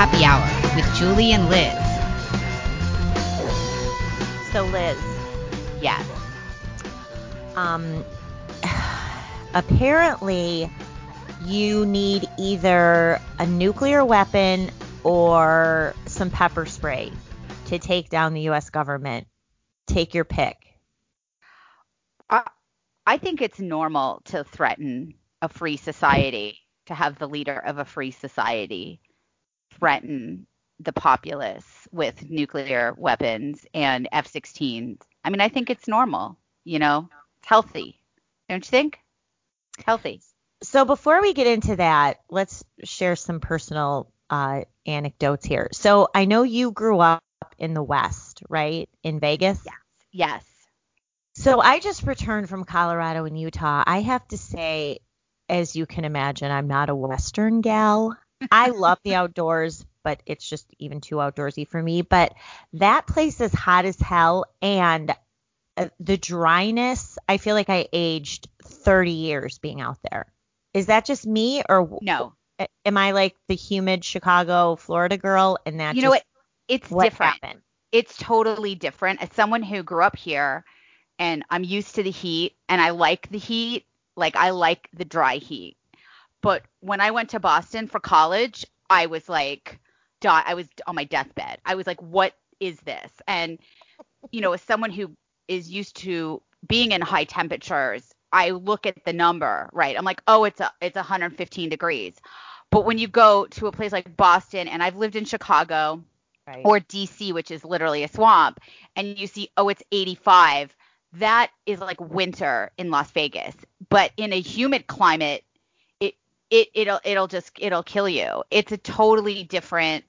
Happy Hour with Julie and Liz. So Liz, yes. Um, apparently, you need either a nuclear weapon or some pepper spray to take down the U.S. government. Take your pick. I, I think it's normal to threaten a free society, to have the leader of a free society threaten the populace with nuclear weapons and F-16s. I mean, I think it's normal. You know, it's healthy, don't you think? It's healthy. So before we get into that, let's share some personal uh, anecdotes here. So I know you grew up in the West, right? In Vegas? Yes. Yes. So I just returned from Colorado and Utah. I have to say, as you can imagine, I'm not a Western gal. I love the outdoors, but it's just even too outdoorsy for me. But that place is hot as hell, and uh, the dryness, I feel like I aged 30 years being out there. Is that just me, or No. am I like the humid Chicago, Florida girl? And that You know just what? It's what different. happened? It's totally different. As someone who grew up here and I'm used to the heat and I like the heat, like I like the dry heat. But when I went to Boston for college, I was like. I was on my deathbed. I was like, what is this? And, you know, as someone who is used to being in high temperatures, I look at the number, right? I'm like, oh, it's a, it's 115 degrees. But when you go to a place like Boston, and I've lived in Chicago Right. or DC, which is literally a swamp, and you see, oh, it's 85, that is like winter in Las Vegas. But in a humid climate, it it it'll it'll just it'll kill you. It's a totally different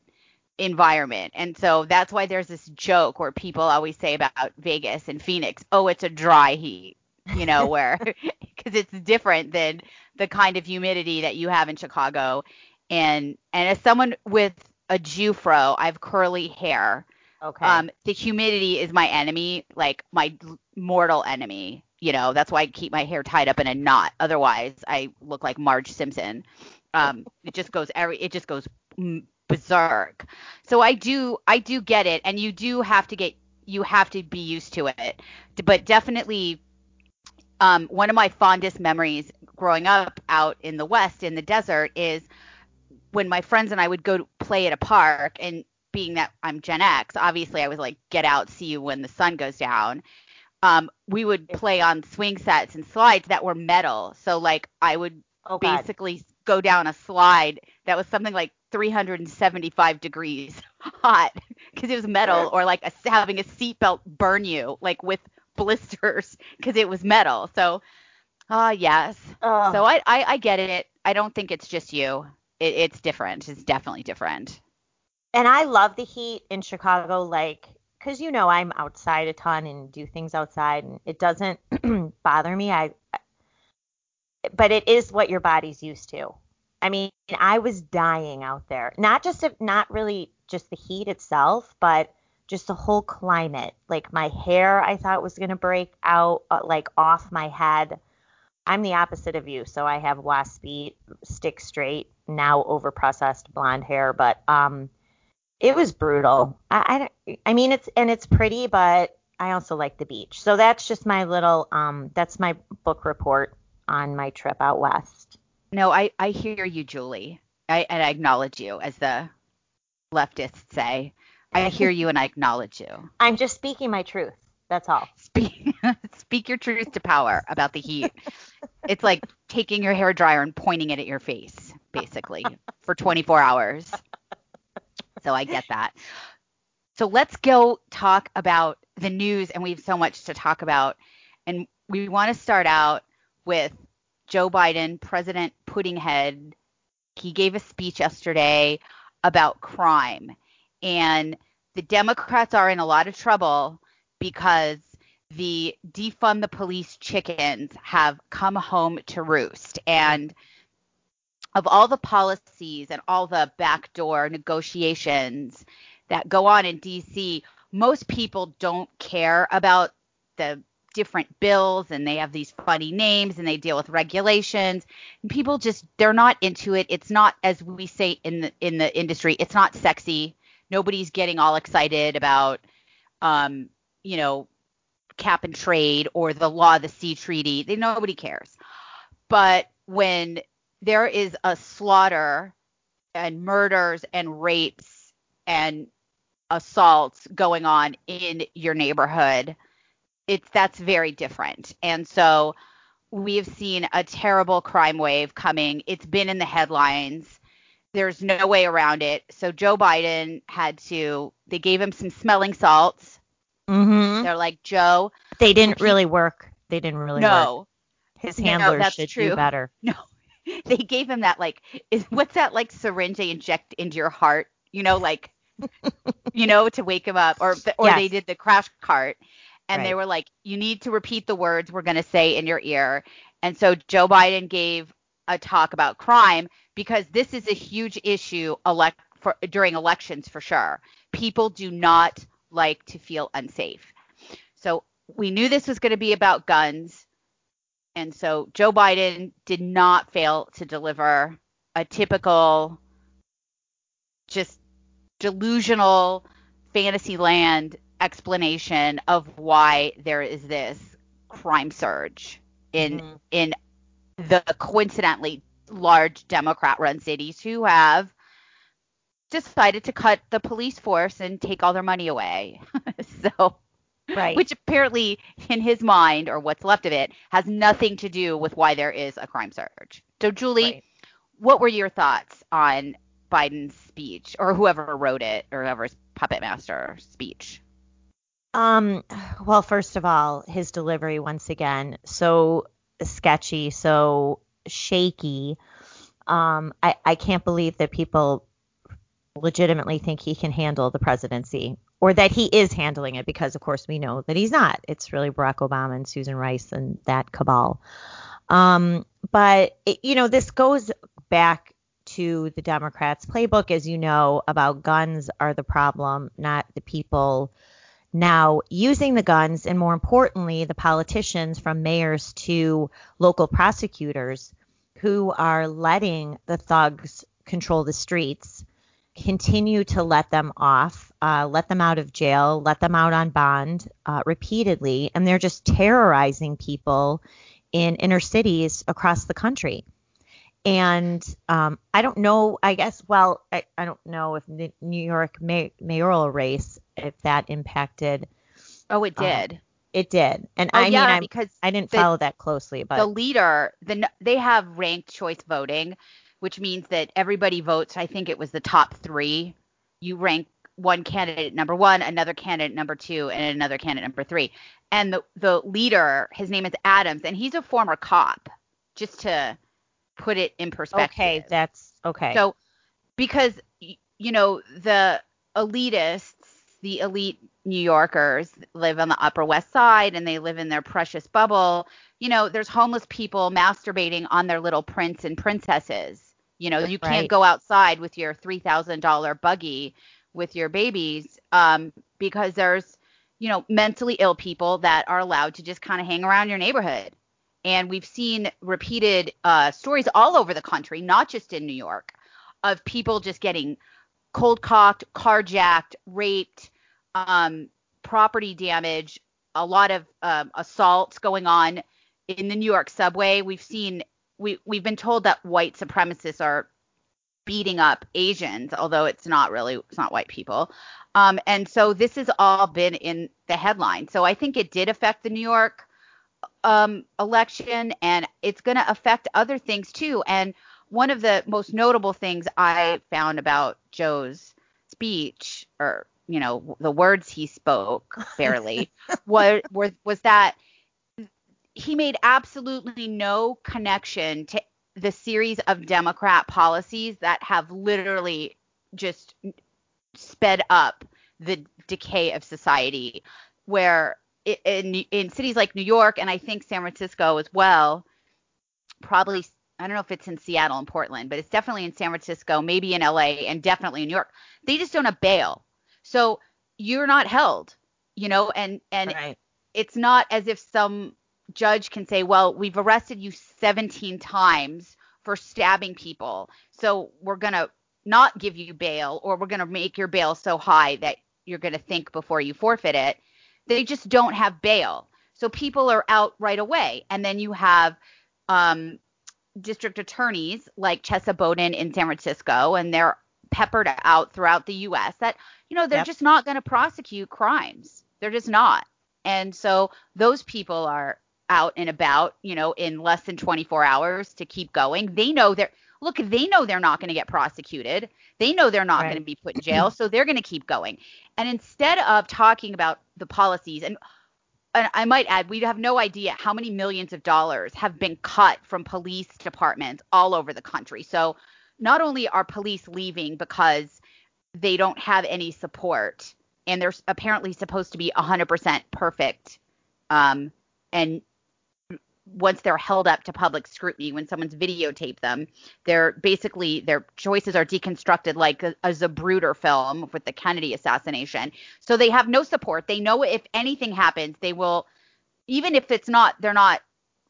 environment. And so that's why there's this joke where people always say about Vegas and Phoenix, oh, it's a dry heat, you know, where because it's different than the kind of humidity that you have in Chicago. And and as someone with a Jufro, I have curly hair. okay. Um, the humidity is my enemy, like my mortal enemy. You know, that's why I keep my hair tied up in a knot. Otherwise, I look like Marge Simpson. Um, it just goes every, it just goes berserk. So I do, I do get it, and you do have to get, you have to be used to it. But definitely, um, one of my fondest memories growing up out in the West in the desert is when my friends and I would go to play at a park and being that I'm Gen X, obviously I was like, get out, see you when the sun goes down. Um, we would play on swing sets and slides that were metal. So like I would oh basically go down a slide that was something like 375 degrees hot because it was metal or like a, having a seatbelt burn you like with blisters because it was metal. So, ah, yes. Ugh. So I, I, I get it. I don't think it's just you. It, it's different. It's definitely different. and I love the heat in Chicago, like, because you know I'm outside a ton and do things outside, and it doesn't bother me. I, but it is what your body's used to. I mean, I was dying out there. Not just if, not really just the heat itself, but just the whole climate. Like my hair, I thought was gonna break out, uh, like off my head. I'm the opposite of you, so I have waspy, stick straight, now over processed blonde hair, but um it was brutal. I, I, I mean, it's and it's pretty, but I also like the beach. So that's just my little um that's my book report on my trip out west. No, I, I hear you, Julie. I, and I acknowledge you, as the leftists say. I hear you and I acknowledge you. I'm just speaking my truth. That's all. Speak, speak your truth to power about the heat. It's like taking your hair dryer and pointing it at your face, basically, for 24 hours. So I get that. So let's go talk about the news, and we have so much to talk about. And we want to start out with Joe Biden, President Puddinghead. He gave a speech yesterday about crime. And the Democrats are in a lot of trouble because the defund the police chickens have come home to roost. And of all the policies and all the backdoor negotiations that go on in DC, most people don't care about the different bills and they have these funny names and they deal with regulations. And people just they're not into it. It's not as we say in the in the industry it's not sexy. Nobody's getting all excited about um you know cap and trade or the law of the sea treaty. They nobody cares. But when there is a slaughter and murders and rapes and assaults going on in your neighborhood it's that's very different. And so we've seen a terrible crime wave coming. It's been in the headlines. There's no way around it. So Joe Biden had to they gave him some smelling salts. Mm-hmm. They're like, "Joe, They didn't really work. They didn't really work. no. His No, handlers that's should true. do better. No. They gave him that like is what's that like syringe they inject into your heart, you know, like you know, to wake him up or or Yes. they did the crash cart and they were like you need to repeat the words we're going to say in your ear. And so Joe Biden gave a talk about crime because this is a huge issue elect for during elections for sure. People do not like to feel unsafe. So we knew this was going to be about guns. And so Joe Biden did not fail to deliver a typical, just delusional fantasy land explanation of why there is this crime surge in Mhm. in the coincidentally large Democrat run cities who have decided to cut the police force and take all their money away. so Right. which apparently in his mind or what's left of it has nothing to do with why there is a crime surge. So Julie, Right. what were your thoughts on Biden's speech or whoever wrote it or whoever's puppet master speech? Um, well, first of all, his delivery once again so sketchy, so shaky. Um, I, I can't believe that people legitimately think he can handle the presidency or that he is handling it because of course we know that he's not. It's really Barack Obama and Susan Rice and that cabal. Um, but it, you know, this goes back to the Democrats playbook, as you know, about guns are the problem, not the people now using the guns and more importantly the politicians from mayors to local prosecutors who are letting the thugs control the streets continue to let them off uh, let them out of jail let them out on bond uh, repeatedly and they're just terrorizing people in inner cities across the country and um, I don't know. I guess. Well, I, I don't know if the New York may, mayoral race if that impacted. Oh, it Uh, did. It did, and oh I yeah, mean, I'm, because I didn't the- follow that closely, but the leader, the they have ranked choice voting, which means that everybody votes. I think it was the top three. You rank one candidate number one, another candidate number two, and another candidate number three. And the the leader, his name is Adams, and he's a former cop. Just to put it in perspective. okay, that's okay. So, because you know the elitists, the elite New Yorkers live on the Upper West Side and they live in their precious bubble. You know, there's homeless people masturbating on their little prince and princesses. You know, you can't go outside with your three thousand dollar buggy with your babies um, because there's you know mentally ill people that are allowed to just kind of hang around your neighborhood. And we've seen repeated uh, stories all over the country, not just in New York, of people just getting cold cocked, carjacked, raped, um, property damage, a lot of um, assaults going on in the New York subway. We've seen we we've been told that white supremacists are beating up Asians, although it's not really it's not white people. Um, and so this has all been in the headline. So I think it did affect the New York um, election, and it's going to affect other things too. And one of the most notable things I found about Joe's speech, or you know, the words he spoke barely, was was was that he made absolutely no connection to the series of Democrat policies that have literally just sped up the decay of society, where in in cities like New York and I think San Francisco as well, probably I don't know if it's in Seattle and Portland, but it's definitely in San Francisco, maybe in LA, and definitely in New York. They just don't have bail, so you're not held, you know, and and right. it's not as if some judge can say, well, we've arrested you 17 times for stabbing people. So we're going to not give you bail or we're going to make your bail so high that you're going to think before you forfeit it. They just don't have bail. So people are out right away. And then you have um, district attorneys like Chesa Boudin in San Francisco, and they're peppered out throughout the U.S. that, you know, they're yep. just not going to prosecute crimes. They're just not. And so those people are out and about, you know, in less than 24 hours to keep going. They know they're look, they know they're not going to get prosecuted. They know they're not right. going to be put in jail, so they're going to keep going. And instead of talking about the policies and and I might add, we have no idea how many millions of dollars have been cut from police departments all over the country. So not only are police leaving because they don't have any support and they're apparently supposed to be 100% perfect um, and once they're held up to public scrutiny, when someone's videotaped them, they're basically their choices are deconstructed like a, a Zapruder film with the Kennedy assassination. So they have no support. They know if anything happens, they will, even if it's not, they're not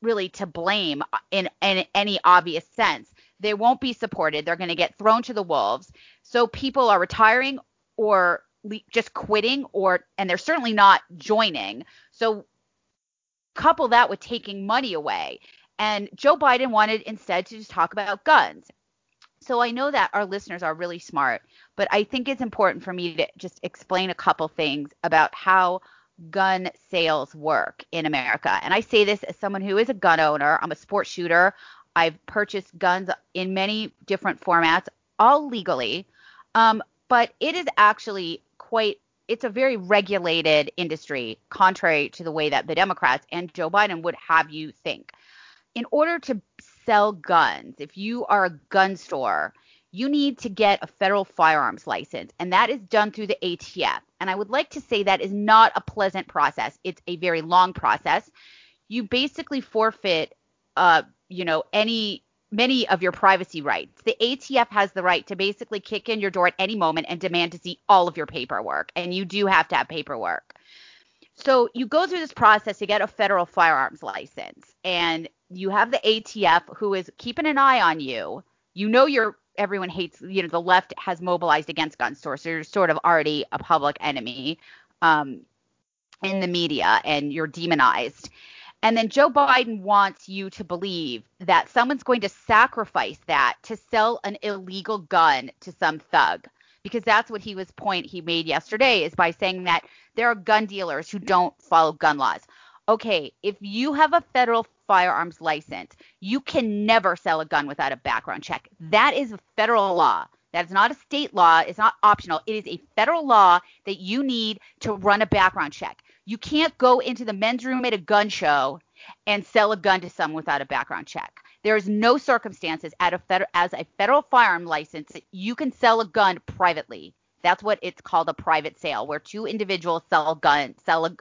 really to blame in, in any obvious sense. They won't be supported. They're going to get thrown to the wolves. So people are retiring or just quitting or and they're certainly not joining. So couple that with taking money away. And Joe Biden wanted instead to just talk about guns. So I know that our listeners are really smart, but I think it's important for me to just explain a couple things about how gun sales work in America. And I say this as someone who is a gun owner. I'm a sports shooter. I've purchased guns in many different formats, all legally. Um, but it is actually quite it's a very regulated industry, contrary to the way that the Democrats and Joe Biden would have you think. In order to sell guns, if you are a gun store, you need to get a federal firearms license, and that is done through the ATF. And I would like to say that is not a pleasant process. It's a very long process. You basically forfeit, uh, you know, any many of your privacy rights. The ATF has the right to basically kick in your door at any moment and demand to see all of your paperwork, and you do have to have paperwork. So you go through this process to get a federal firearms license, and you have the ATF who is keeping an eye on you. You know you're everyone hates, you know, the left has mobilized against gun stores, so you're sort of already a public enemy um, in the media, and you're demonized. And then Joe Biden wants you to believe that someone's going to sacrifice that to sell an illegal gun to some thug. Because that's what he was point he made yesterday is by saying that there are gun dealers who don't follow gun laws. Okay, if you have a federal firearms license, you can never sell a gun without a background check. That is a federal law. That is not a state law. It's not optional. It is a federal law that you need to run a background check. You can't go into the men's room at a gun show and sell a gun to someone without a background check. There is no circumstances a feder- as a federal firearm license that you can sell a gun privately. That's what it's called a private sale, where two individuals sell a gun, sell a,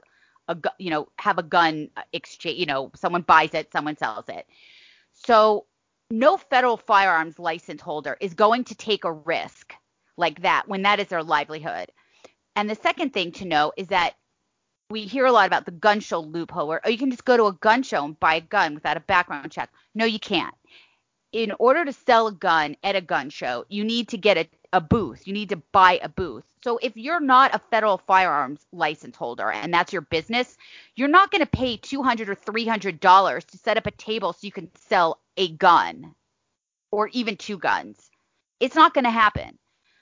a you know, have a gun exchange. You know, someone buys it, someone sells it. So no federal firearms license holder is going to take a risk like that when that is their livelihood. And the second thing to know is that we hear a lot about the gun show loophole where oh, you can just go to a gun show and buy a gun without a background check. No, you can't. In order to sell a gun at a gun show, you need to get a, a booth. You need to buy a booth. So if you're not a federal firearms license holder and that's your business, you're not going to pay 200 or 300 dollars to set up a table so you can sell a gun or even two guns. It's not going to happen.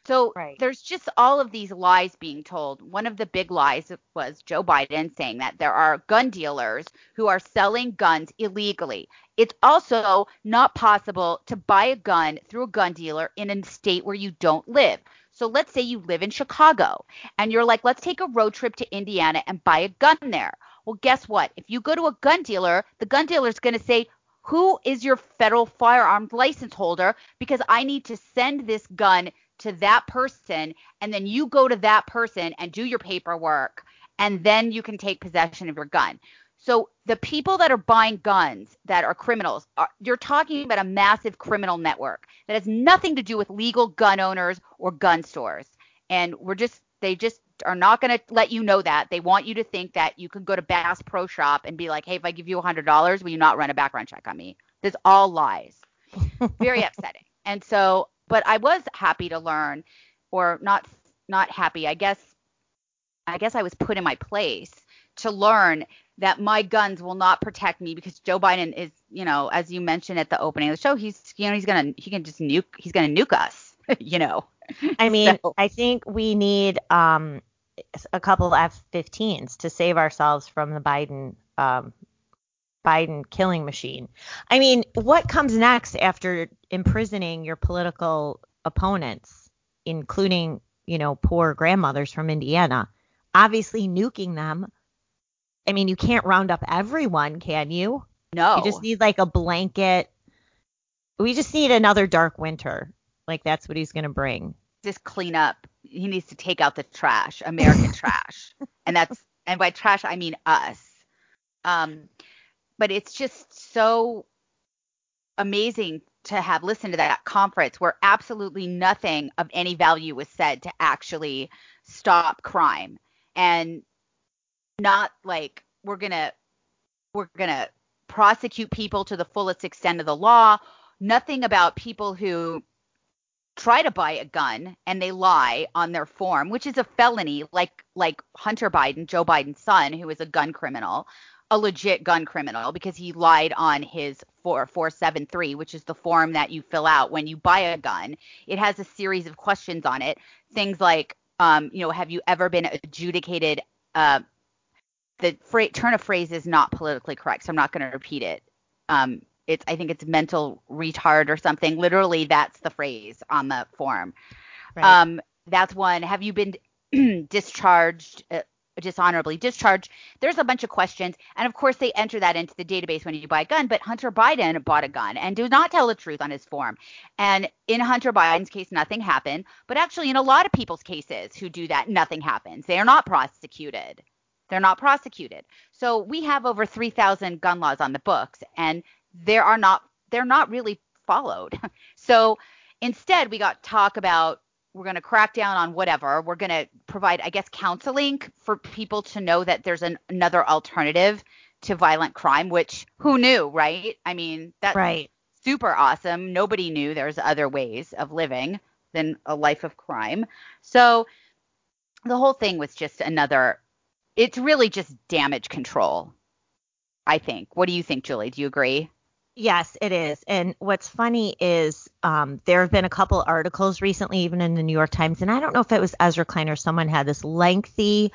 So right. there's just all of these lies being told. One of the big lies was Joe Biden saying that there are gun dealers who are selling guns illegally. It's also not possible to buy a gun through a gun dealer in a state where you don't live. So let's say you live in Chicago and you're like, let's take a road trip to Indiana and buy a gun there. Well, guess what? If you go to a gun dealer, the gun dealer is going to say, who is your federal firearms license holder? Because I need to send this gun to that person and then you go to that person and do your paperwork and then you can take possession of your gun. So the people that are buying guns that are criminals, are, you're talking about a massive criminal network that has nothing to do with legal gun owners or gun stores. And we're just they just are not going to let you know that. They want you to think that you can go to Bass Pro Shop and be like, hey, if I give you $100, will you not run a background check on me? This all lies. Very upsetting. And so, but I was happy to learn, or not not happy. I guess I guess I was put in my place to learn that my guns will not protect me because Joe Biden is, you know, as you mentioned at the opening of the show, he's, you know, he's gonna, he can just nuke, he's gonna nuke us, you know. I mean, so. I think we need um a couple of F-15s to save ourselves from the Biden um Biden killing machine. I mean, what comes next after imprisoning your political opponents, including, you know, poor grandmothers from Indiana? Obviously nuking them I mean, you can't round up everyone, can you? No. You just need like a blanket. We just need another dark winter. Like that's what he's going to bring. Just clean up. He needs to take out the trash, American trash. And that's and by trash I mean us. Um but it's just so amazing to have listened to that conference where absolutely nothing of any value was said to actually stop crime. And not like we're gonna we're gonna prosecute people to the fullest extent of the law. Nothing about people who try to buy a gun and they lie on their form, which is a felony, like like Hunter Biden, Joe Biden's son, who is a gun criminal, a legit gun criminal because he lied on his 4473, which is the form that you fill out when you buy a gun. It has a series of questions on it, things like, um, you know, have you ever been adjudicated uh, the fra- turn of phrase is not politically correct, so I'm not going to repeat it. Um, it's I think it's mental retard or something. Literally, that's the phrase on the form. Right. Um, that's one. Have you been discharged? Uh, dishonorably discharged. There's a bunch of questions, and of course they enter that into the database when you buy a gun. But Hunter Biden bought a gun and did not tell the truth on his form. And in Hunter Biden's case, nothing happened. But actually, in a lot of people's cases who do that, nothing happens. They are not prosecuted. They're not prosecuted. So we have over 3,000 gun laws on the books, and there are not they're not really followed. so instead, we got talk about we're going to crack down on whatever. We're going to provide, I guess, counseling for people to know that there's an, another alternative to violent crime, which who knew, right? I mean, that's right. super awesome. Nobody knew there's other ways of living than a life of crime. So the whole thing was just another it's really just damage control. I think. What do you think, Julie? Do you agree? Yes, it is. And what's funny is um, there have been a couple articles recently, even in the New York Times, and I don't know if it was Ezra Klein or someone had this lengthy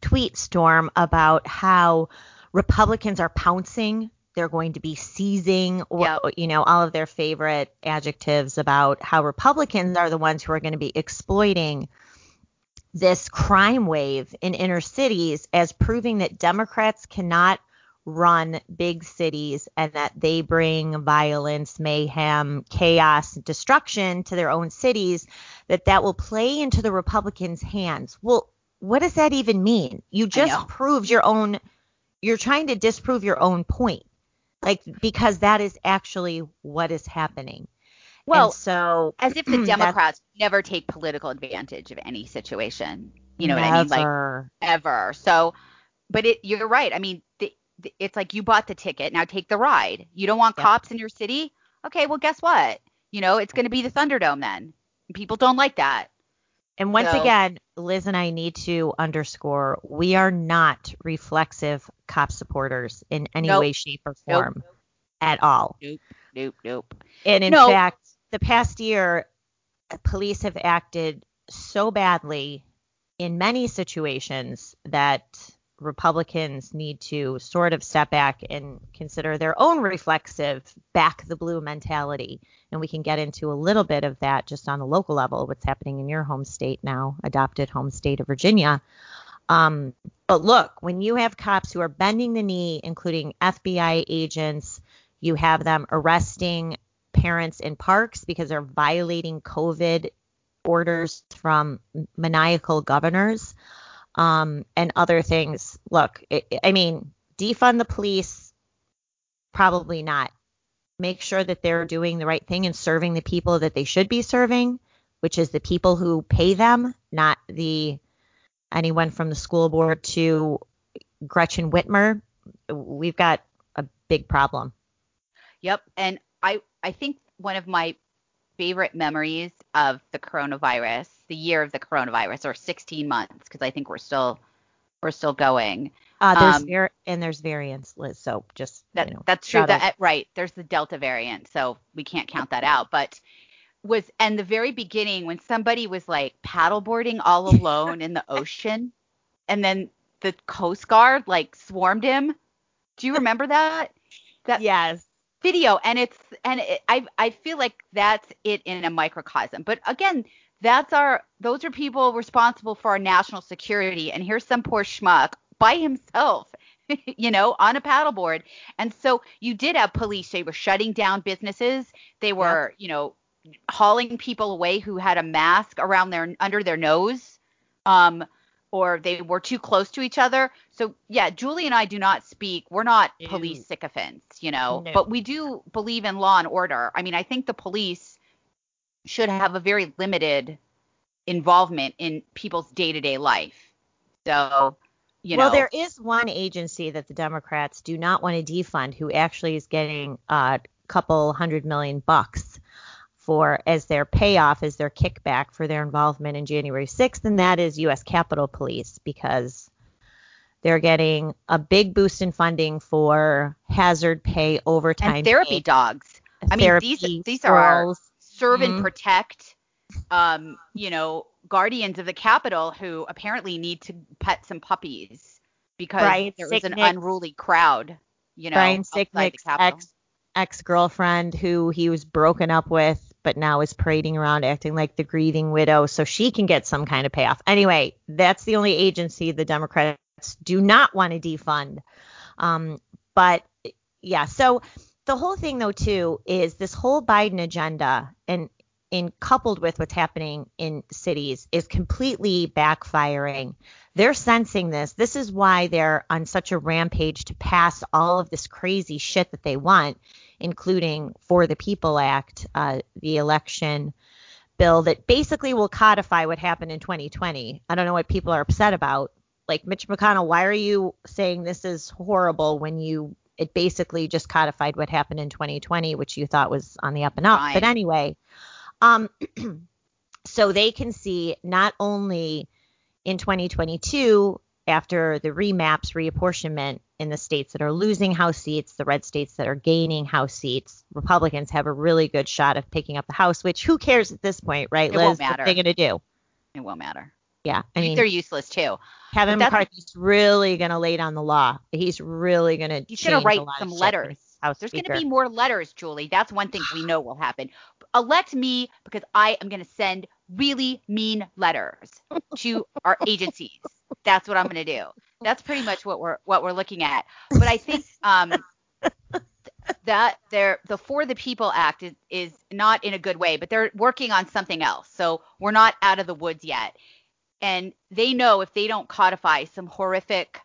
tweet storm about how Republicans are pouncing. They're going to be seizing, or, yep. you know, all of their favorite adjectives about how Republicans are the ones who are going to be exploiting this crime wave in inner cities as proving that Democrats cannot run big cities and that they bring violence, mayhem, chaos, destruction to their own cities, that that will play into the Republicans' hands. Well, what does that even mean? You just proved your own you're trying to disprove your own point. Like because that is actually what is happening. Well, and so as if the Democrats never take political advantage of any situation. You know never. what I mean? Like ever. So, but it, you're right. I mean, the, the, it's like you bought the ticket. Now take the ride. You don't want yep. cops in your city? Okay, well, guess what? You know, it's going to be the Thunderdome then. People don't like that. And once so, again, Liz and I need to underscore we are not reflexive cop supporters in any nope, way, shape, or form nope, at all. Nope, nope, nope. And in nope. fact, the past year, police have acted so badly in many situations that Republicans need to sort of step back and consider their own reflexive back the blue mentality. And we can get into a little bit of that just on the local level, what's happening in your home state now, adopted home state of Virginia. Um, but look, when you have cops who are bending the knee, including FBI agents, you have them arresting parents in parks because they're violating COVID orders from maniacal governors um, and other things. Look, it, I mean, defund the police, probably not. Make sure that they're doing the right thing and serving the people that they should be serving, which is the people who pay them, not the anyone from the school board to Gretchen Whitmer, we've got a big problem. Yep. And I I think one of my favorite memories of the coronavirus, the year of the coronavirus, or 16 months, because I think we're still we're still going. Uh, there's Um, var- and there's variants, Liz. So just That you know, that's true. That right. There's the Delta variant, so we can't count that out. But was and the very beginning when somebody was like paddleboarding all alone in the ocean, and then the Coast Guard like swarmed him. Do you remember that? That yes. video and it's and it, I I feel like that's it in a microcosm. But again, that's our those are people responsible for our national security and here's some poor schmuck by himself, you know, on a paddleboard. And so you did have police they were shutting down businesses. They were, you know, hauling people away who had a mask around their under their nose. Um or they were too close to each other. So yeah, Julie and I do not speak. We're not No. police sycophants, you know, No. but we do believe in law and order. I mean, I think the police should have a very limited involvement in people's day-to-day life. So, you well, know, there is one agency that the Democrats do not want to defund who actually is getting a couple hundred million bucks for as their payoff, as their kickback for their involvement in January 6th, and that is U.S. Capitol Police because they're getting a big boost in funding for hazard pay overtime and therapy pay, dogs. I mean, these these are our serve and Mhm. protect um, you know, guardians of the Capitol who apparently need to pet some puppies because Brian there was an unruly crowd, you know, Brian Sicknick's ex ex girlfriend who he was broken up with, but now is parading around acting like the grieving widow, so she can get some kind of payoff. Anyway, that's the only agency the Democrats do not want to defund. Um, but yeah, so the whole thing though too is this whole Biden agenda and in coupled with what's happening in cities is completely backfiring. They're sensing this. This is why they're on such a rampage to pass all of this crazy shit that they want, including For the People Act, uh, the election bill that basically will codify what happened in 2020. I don't know what people are upset about. Like Mitch McConnell, why are you saying this is horrible when you it basically just codified what happened in 2020, which you thought was on the up and up. Fine. But anyway, um, so they can see not only in 2022 after the remaps, reapportionment in the states that are losing House seats, the red states that are gaining House seats, Republicans have a really good shot of picking up the House. Which who cares at this point, right, It Liz? won't What matter. are they going to do? It won't matter. Yeah, I mean, they're useless too. Kevin McCarthy's really going to lay down the law. He's really going to He's going to write some letters. House There's going to be more letters, Julie. That's one thing we know will happen. Elect me because I am going to send really mean letters to our agencies. That's what I'm going to do. That's pretty much what we're what we're looking at. But I think um, that they're the For the People Act is is not in a good way, but they're working on something else. So we're not out of the woods yet. And they know if they don't codify some horrific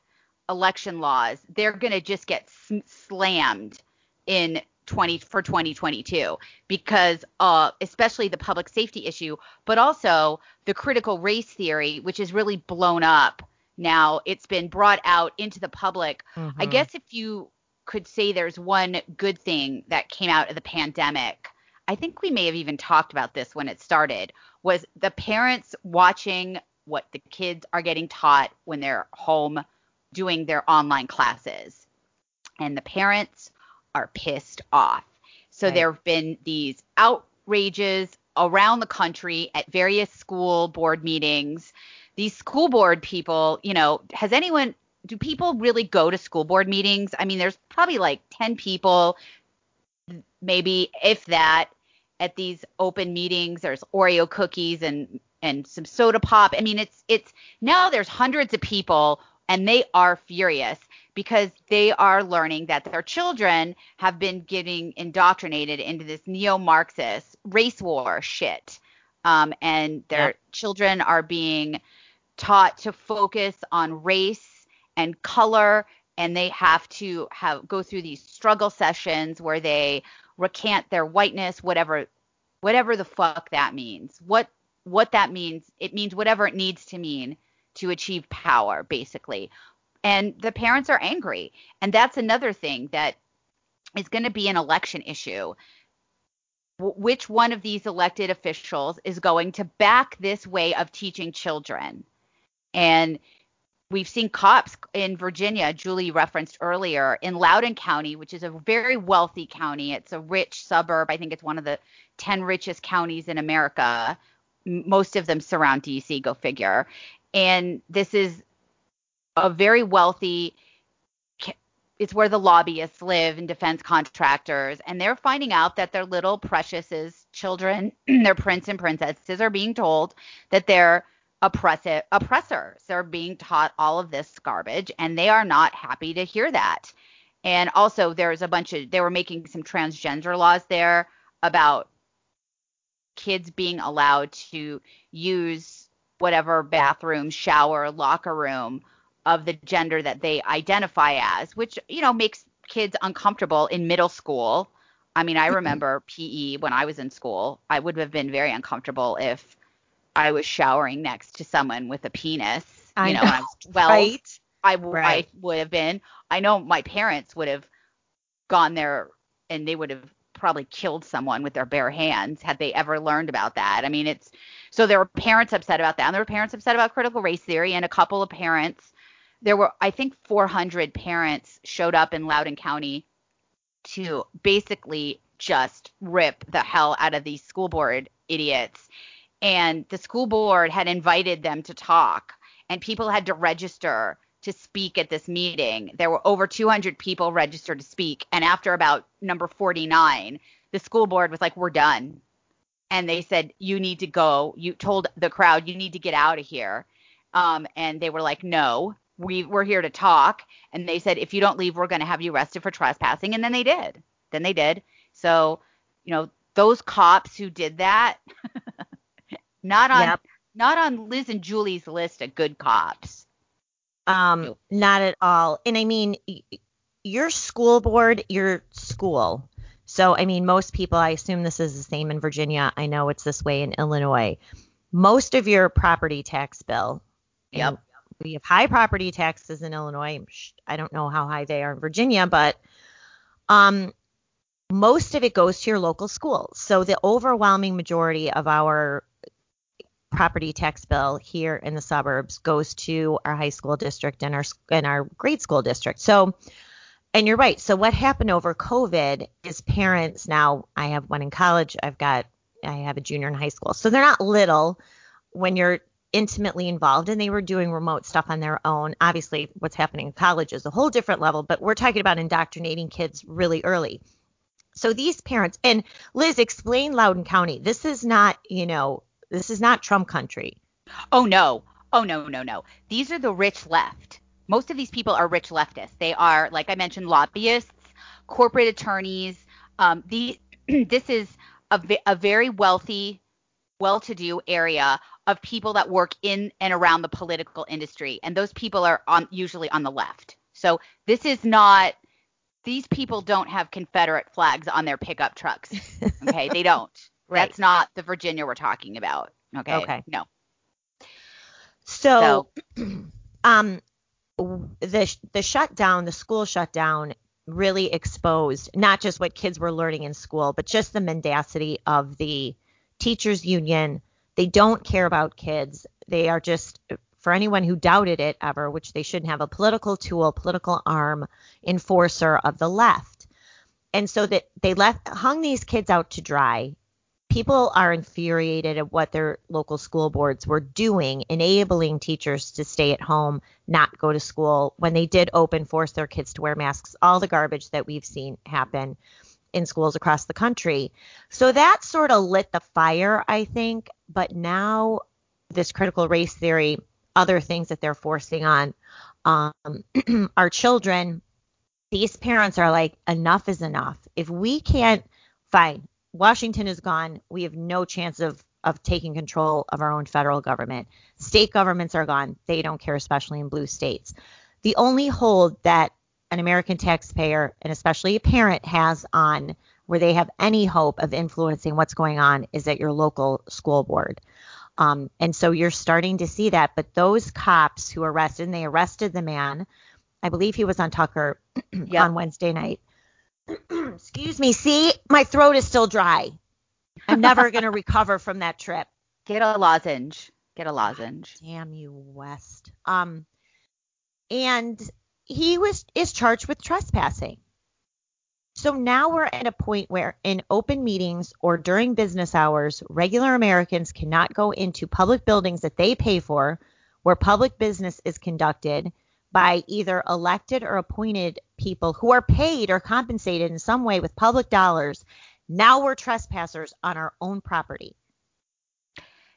election laws, they're going to just get sm- slammed in 20 for 2022 because uh especially the public safety issue, but also the critical race theory, which is really blown up now. It's been brought out into the public. I Mhm. guess if you could say there's one good thing that came out of the pandemic, I think we may have even talked about this when it started, was the parents watching what the kids are getting taught when they're home doing their online classes. And the parents are pissed off. So Right. there have been these outrages around the country at various school board meetings. These school board people, you know, has anyone do people really go to school board meetings? I mean, there's probably like 10 people, maybe if that, at these open meetings. There's Oreo cookies and and some soda pop. I mean, it's it's now there's hundreds of people and they are furious because they are learning that their children have been getting indoctrinated into this neo-Marxist race war shit. Um, and their Yeah. children are being taught to focus on race and color and they have to have go through these struggle sessions where they recant their whiteness whatever whatever the fuck that means what what that means it means whatever it needs to mean to achieve power, basically. And the parents are angry. And that's another thing that is going to be an election issue. W- which one of these elected officials is going to back this way of teaching children? And we've seen cops in Virginia, Julie referenced earlier, in Loudoun County, which is a very wealthy county. It's a rich suburb. I think it's one of the 10 richest counties in America. Most of them surround DC, go figure. And this is a very wealthy it's where the lobbyists live and defense contractors and they're finding out that their little preciouses children their prince and princesses are being told that they're oppressive oppressors they're being taught all of this garbage and they are not happy to hear that and also there's a bunch of they were making some transgender laws there about kids being allowed to use whatever bathroom shower locker room of the gender that they identify as, which, you know, makes kids uncomfortable in middle school. I mean, I mm-hmm. remember PE when I was in school. I would have been very uncomfortable if I was showering next to someone with a penis. You I know, know. I was 12. Right. I, w- right. I would have been. I know my parents would have gone there and they would have probably killed someone with their bare hands had they ever learned about that. I mean, it's so there were parents upset about that, and there were parents upset about critical race theory, and a couple of parents there were I think 400 parents showed up in Loudoun County to basically just rip the hell out of these school board idiots. And the school board had invited them to talk, and people had to register to speak at this meeting. There were over 200 people registered to speak. And after about number 49, the school board was like, We're done. And they said, You need to go. You told the crowd, You need to get out of here. Um, and they were like, No we were here to talk and they said if you don't leave we're going to have you arrested for trespassing and then they did then they did so you know those cops who did that not on yep. not on Liz and Julie's list of good cops um not at all. And i mean your school board your school. So i mean most people i assume this is the same in Virginia. I know it's this way in Illinois. Most of your property tax bill yep. we have high property taxes in Illinois. I don't know how high they are in Virginia, but um, most of it goes to your local schools. So the overwhelming majority of our property tax bill here in the suburbs goes to our high school district and our and our grade school district. So and you're right. So what happened over COVID is parents now I have one in college, I've got I have a junior in high school. So they're not little when you're intimately involved and they were doing remote stuff on their own. Obviously, what's happening in college is a whole different level, but we're talking about indoctrinating kids really early. So these parents and Liz, explain Loudoun County. This is not, you know, this is not Trump country. Oh no. Oh no, no, no. These are the rich left. Most of these people are rich leftists. They are, like I mentioned, lobbyists, corporate attorneys. Um, the, this is a, a very wealthy, well-to-do area of people that work in and around the political industry, and those people are on usually on the left. So this is not these people don't have Confederate flags on their pickup trucks. Okay, they don't. Right. That's not the Virginia we're talking about. Okay. Okay. No. So, so um, the the shutdown, the school shutdown, really exposed not just what kids were learning in school, but just the mendacity of the teachers union, they don't care about kids. They are just, for anyone who doubted it ever, which they shouldn't have, a political tool, political arm enforcer of the left. And so that they left hung these kids out to dry. People are infuriated at what their local school boards were doing, enabling teachers to stay at home, not go to school when they did open force their kids to wear masks, all the garbage that we've seen happen in schools across the country. So that sort of lit the fire, I think. But now this critical race theory, other things that they're forcing on um, our children, these parents are like, enough is enough. If we can't, fine. Washington is gone. We have no chance of of taking control of our own federal government. State governments are gone. They don't care, especially in blue states. The only hold that an American taxpayer and especially a parent has on where they have any hope of influencing what's going on is at your local school board. Um, and so you're starting to see that. But those cops who arrested, and they arrested the man, I believe he was on Tucker Yep. on Wednesday night. Excuse me. See, my throat is still dry. I'm never going to recover from that trip. Get a lozenge. Get a lozenge. Damn you, West. Um, and he was is charged with trespassing. So now we're at a point where in open meetings or during business hours, regular Americans cannot go into public buildings that they pay for where public business is conducted by either elected or appointed people who are paid or compensated in some way with public dollars. Now we're trespassers on our own property.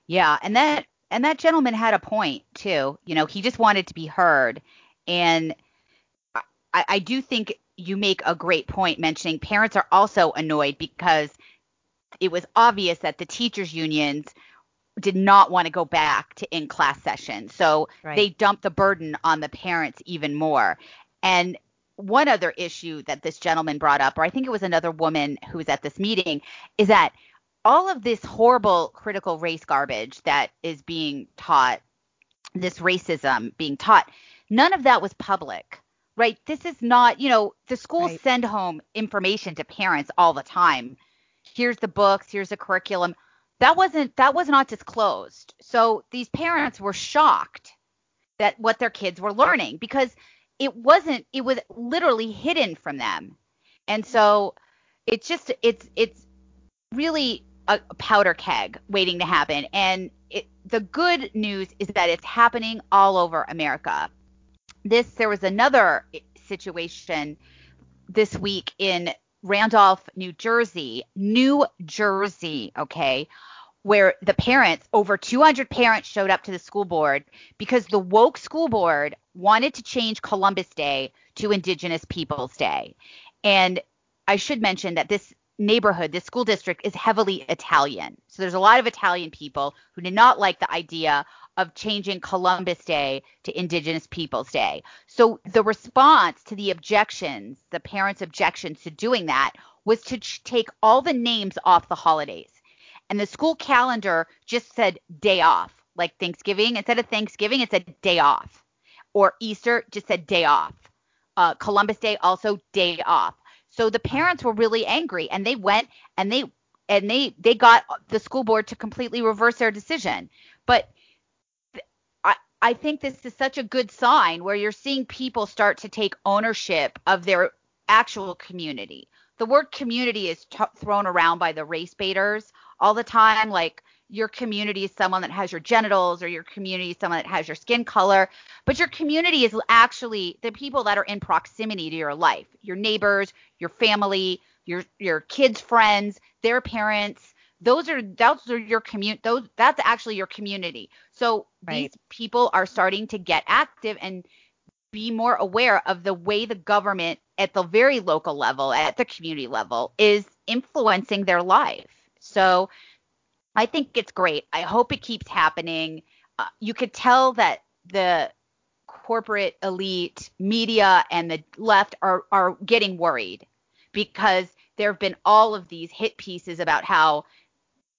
Yeah, and that and that gentleman had a point too. You know, he just wanted to be heard, and I, I do think you make a great point mentioning parents are also annoyed because it was obvious that the teachers unions did not want to go back to in class sessions. So Right. they dumped the burden on the parents even more. And one other issue that this gentleman brought up, or I think it was another woman who was at this meeting, is that all of this horrible critical race garbage that is being taught, this racism being taught, none of that was public. Right? This is not, you know, the schools Right. send home information to parents all the time. Here's the books, here's the curriculum. That wasn't that was not disclosed. So these parents were shocked that what their kids were learning because it wasn't it was literally hidden from them. And so it's just it's it's really a powder keg waiting to happen and it, the good news is that it's happening all over America. This there was another situation this week in Randolph, New Jersey, New Jersey, okay, where the parents, over 200 parents showed up to the school board because the woke school board wanted to change Columbus Day to Indigenous Peoples Day. And I should mention that this neighborhood, this school district is heavily Italian. So there's a lot of Italian people who did not like the idea of changing Columbus Day to Indigenous Peoples Day. So the response to the objections, the parents' objections to doing that, was to ch- take all the names off the holidays. And the school calendar just said day off, like Thanksgiving. Instead of Thanksgiving, it said day off. Or Easter just said day off. Uh, Columbus Day also day off. So the parents were really angry, and they went and they and they they got the school board to completely reverse their decision. But I think this is such a good sign where you're seeing people start to take ownership of their actual community. The word community is t- thrown around by the race baiters all the time, like your community is someone that has your genitals, or your community is someone that has your skin color. But your community is actually the people that are in proximity to your life, your neighbors, your family, your your kids' friends, their parents. Those are those are your commute. Those that's actually your community. So Right. these people are starting to get active and be more aware of the way the government at the very local level, at the community level, is influencing their life. So I think it's great. I hope it keeps happening. Uh, you could tell that the corporate elite, media, and the left are are getting worried because there have been all of these hit pieces about how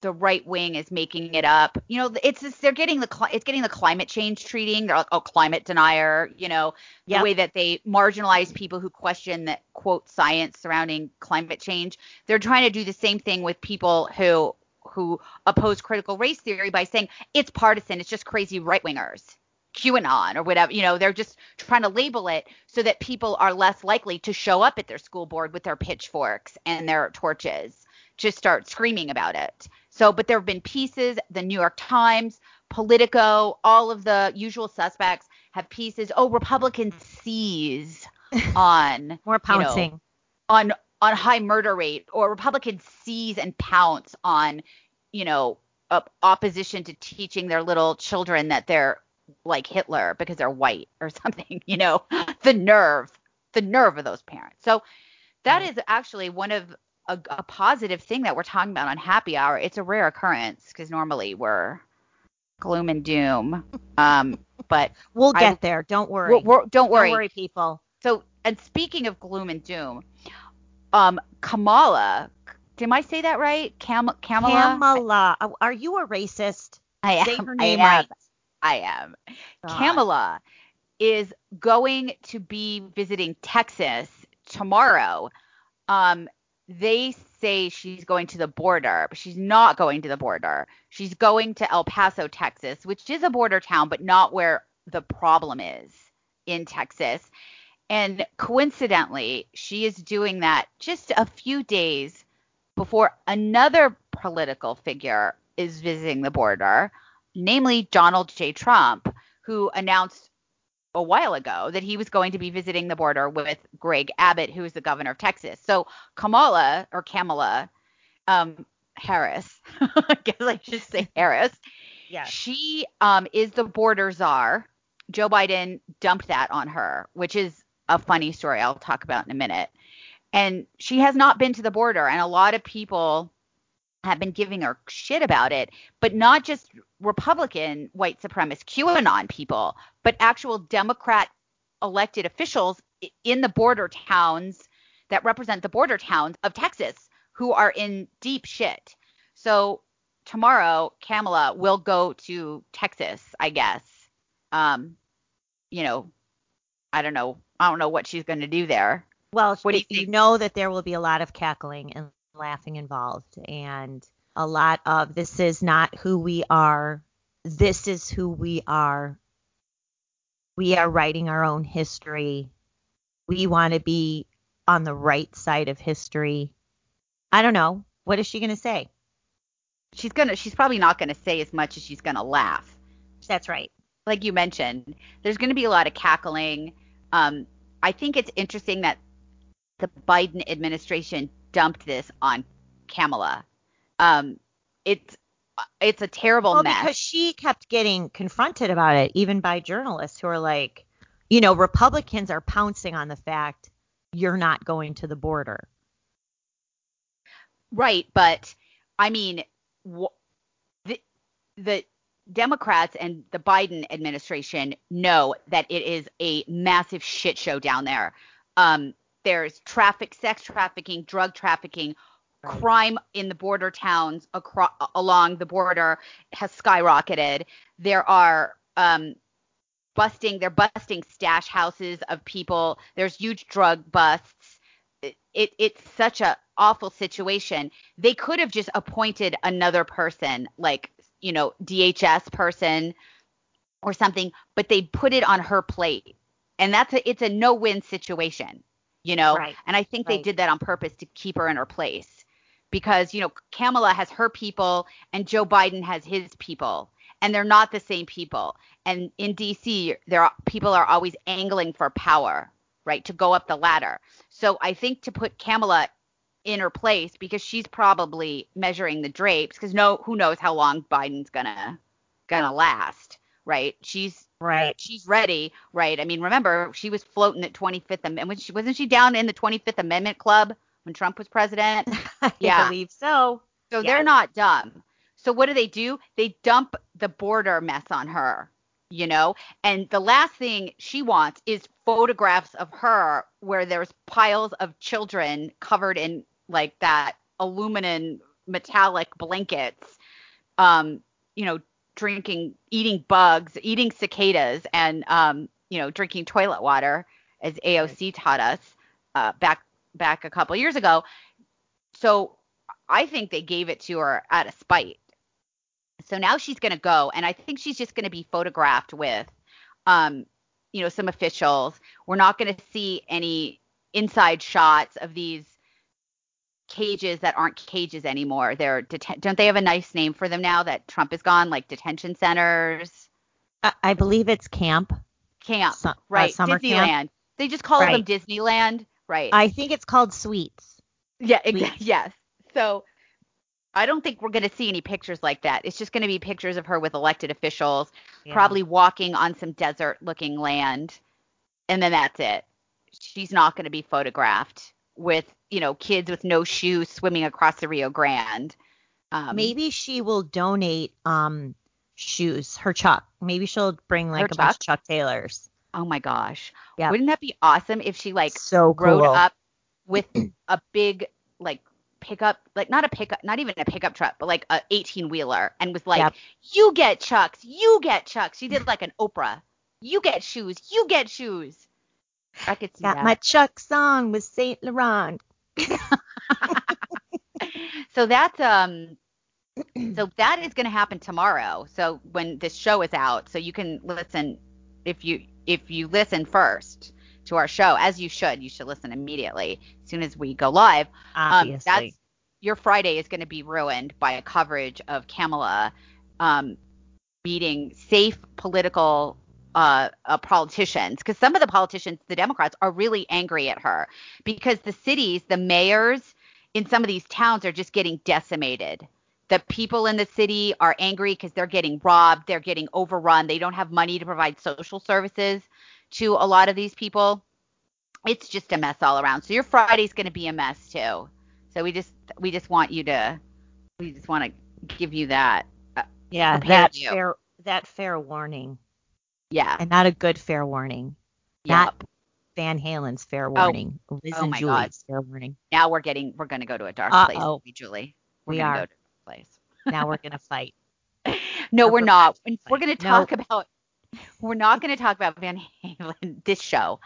the right wing is making it up. You know, it's just, they're getting the it's getting the climate change treating. They're like, oh, climate denier. You know, the way that they marginalize people who question that quote science surrounding climate change. They're trying to do the same thing with people who who oppose critical race theory by saying it's partisan. It's just crazy right wingers. QAnon or whatever, you know, they're just trying to label it so that people are less likely to show up at their school board with their pitchforks and their torches to start screaming about it. So, but there have been pieces, the New York Times, Politico, all of the usual suspects have pieces. Oh, Republicans seize on More you know, pouncing. on on high murder rate, or Republicans seize and pounce on, you know, op- opposition to teaching their little children that they're like Hitler because they're white or something. You know, the nerve, the nerve of those parents. So that mm. is actually one of a, a positive thing that we're talking about on happy hour. It's a rare occurrence because normally we're gloom and doom. Um, but We'll I- get there. Don't worry. we're, we're, don't worry. Don't worry, people. So, and speaking of gloom and doom, um, Kamala, did I say that right? Cam, Kamala. Kamala, uh, are you a racist? I Say am. her I name am. right. I am. God. Kamala is going to be visiting Texas tomorrow. Um, they say she's going to the border, but she's not going to the border. She's going to El Paso, Texas, which is a border town, but not where the problem is in Texas. And coincidentally, she is doing that just a few days before another political figure is visiting the border, namely Donald J. Trump, who announced a while ago that he was going to be visiting the border with Greg Abbott, who is the governor of Texas. So Kamala or Kamala um, Harris, I guess I should say Harris, Yeah. she um, is the border czar. Joe Biden dumped that on her, which is a funny story I'll talk about in a minute. And she has not been to the border, and a lot of people have been giving her shit about it, but not just Republican white supremacist QAnon people, but actual Democrat elected officials in the border towns that represent the border towns of Texas who are in deep shit. So tomorrow, Kamala will go to Texas, I guess. Um, you know, I don't know. I don't know what she's going to do there. Well, What do you you know that there will be a lot of cackling and laughing involved, and a lot of this is not who we are. This is who we are. We are writing our own history. We want to be on the right side of history. I don't know. What is she going to say? She's gonna. She's probably not going to say as much as she's going to laugh. That's right. like you mentioned, there's going to be a lot of cackling. Um, I think it's interesting that the Biden administration dumped this on Kamala. Um, it's it's a terrible Well, mess. because she kept getting confronted about it, even by journalists who are like, you know, Republicans are pouncing on the fact you're not going to the border. Right, but I mean, wh- the the Democrats and the Biden administration know that it is a massive shit show down there. Um, there's traffic, sex trafficking, drug trafficking, Right. crime in the border towns across along the border has skyrocketed. There are um, busting, they're busting stash houses of people. There's huge drug busts. It, it it's such a awful situation. They could have just appointed another person, like you know DHS person or something, but they put it on her plate, and that's a it's a no win situation, you know. Right. And I think they did that on purpose to keep her in her place because you know Kamala has her people and Joe Biden has his people and they're not the same people and in DC there are people are always angling for power right to go up the ladder so I think to put Kamala in her place because she's probably measuring the drapes because no who knows how long Biden's gonna gonna last right she's Right. she's ready, right? I mean, remember she was floating at 25th Amendment. Was she, wasn't she down in the 25th Amendment Club when Trump was president? I Yeah. believe so. So Yes. they're not dumb. So what do they do? They dump the border mess on her, you know? And the last thing she wants is photographs of her where there's piles of children covered in like that aluminum metallic blankets, um, you know, drinking, eating bugs, eating cicadas, and um, you know, drinking toilet water, as AOC taught us uh, back back a couple years ago. So I think they gave it to her out of spite. So now she's going to go, and I think she's just going to be photographed with, um, you know, some officials. We're not going to see any inside shots of these cages that aren't cages anymore. They're deten- don't they have a nice name for them now that Trump is gone, like detention centers, I, I believe it's camp. camp, Su- uh, right? summer Disneyland. camp. They just call Right. them Disneyland, right? I think it's called suites. Yeah, exactly. Yes. So I don't think we're going to see any pictures like that. It's just going to be pictures of her with elected officials, probably walking on some desert looking land. And then that's it. She's not going to be photographed with, you know, kids with no shoes swimming across the Rio Grande. Um, Maybe she will donate um shoes, her Chuck. Maybe she'll bring like a bunch of Chuck? Chuck Taylors. Oh my gosh. Yeah. Wouldn't that be awesome if she like so cool. rode up with a big like pickup, like not a pickup, not even a pickup truck, but like a 18 wheeler, and was like, Yep. "You get Chucks, you get Chucks." She did like an Oprah. You get shoes, you get shoes. I could see Got that. my Chuck song with Saint Laurent. so that's um so that is going to happen tomorrow so when this show is out so you can listen if you if you listen first to our show as you should you should listen immediately as soon as we go live um Obviously. that's your friday is going to be ruined by a coverage of kamala um meeting safe political uh, uh politicians because some of the politicians the democrats are really angry at her because the cities the mayors in some of these towns are just getting decimated. The people in the city are angry because they're getting robbed, they're getting overrun, they don't have money to provide social services to a lot of these people. It's just a mess all around. So your Friday's going to be a mess too. So we just we just want you to we just want to give you that. Uh, yeah, that you. fair that fair warning, yeah. and not a good fair warning. yeah. Not Van Halen's fair warning. Liz Oh and my Julie's God. fair warning. Now we're getting we're going to go to a dark place, Uh-oh. we, Julie. We're We gonna are. go to a dark place. Now we're gonna fight. No, we're we're not. to We're going to No. talk about. We're not going to talk about Van Halen this show,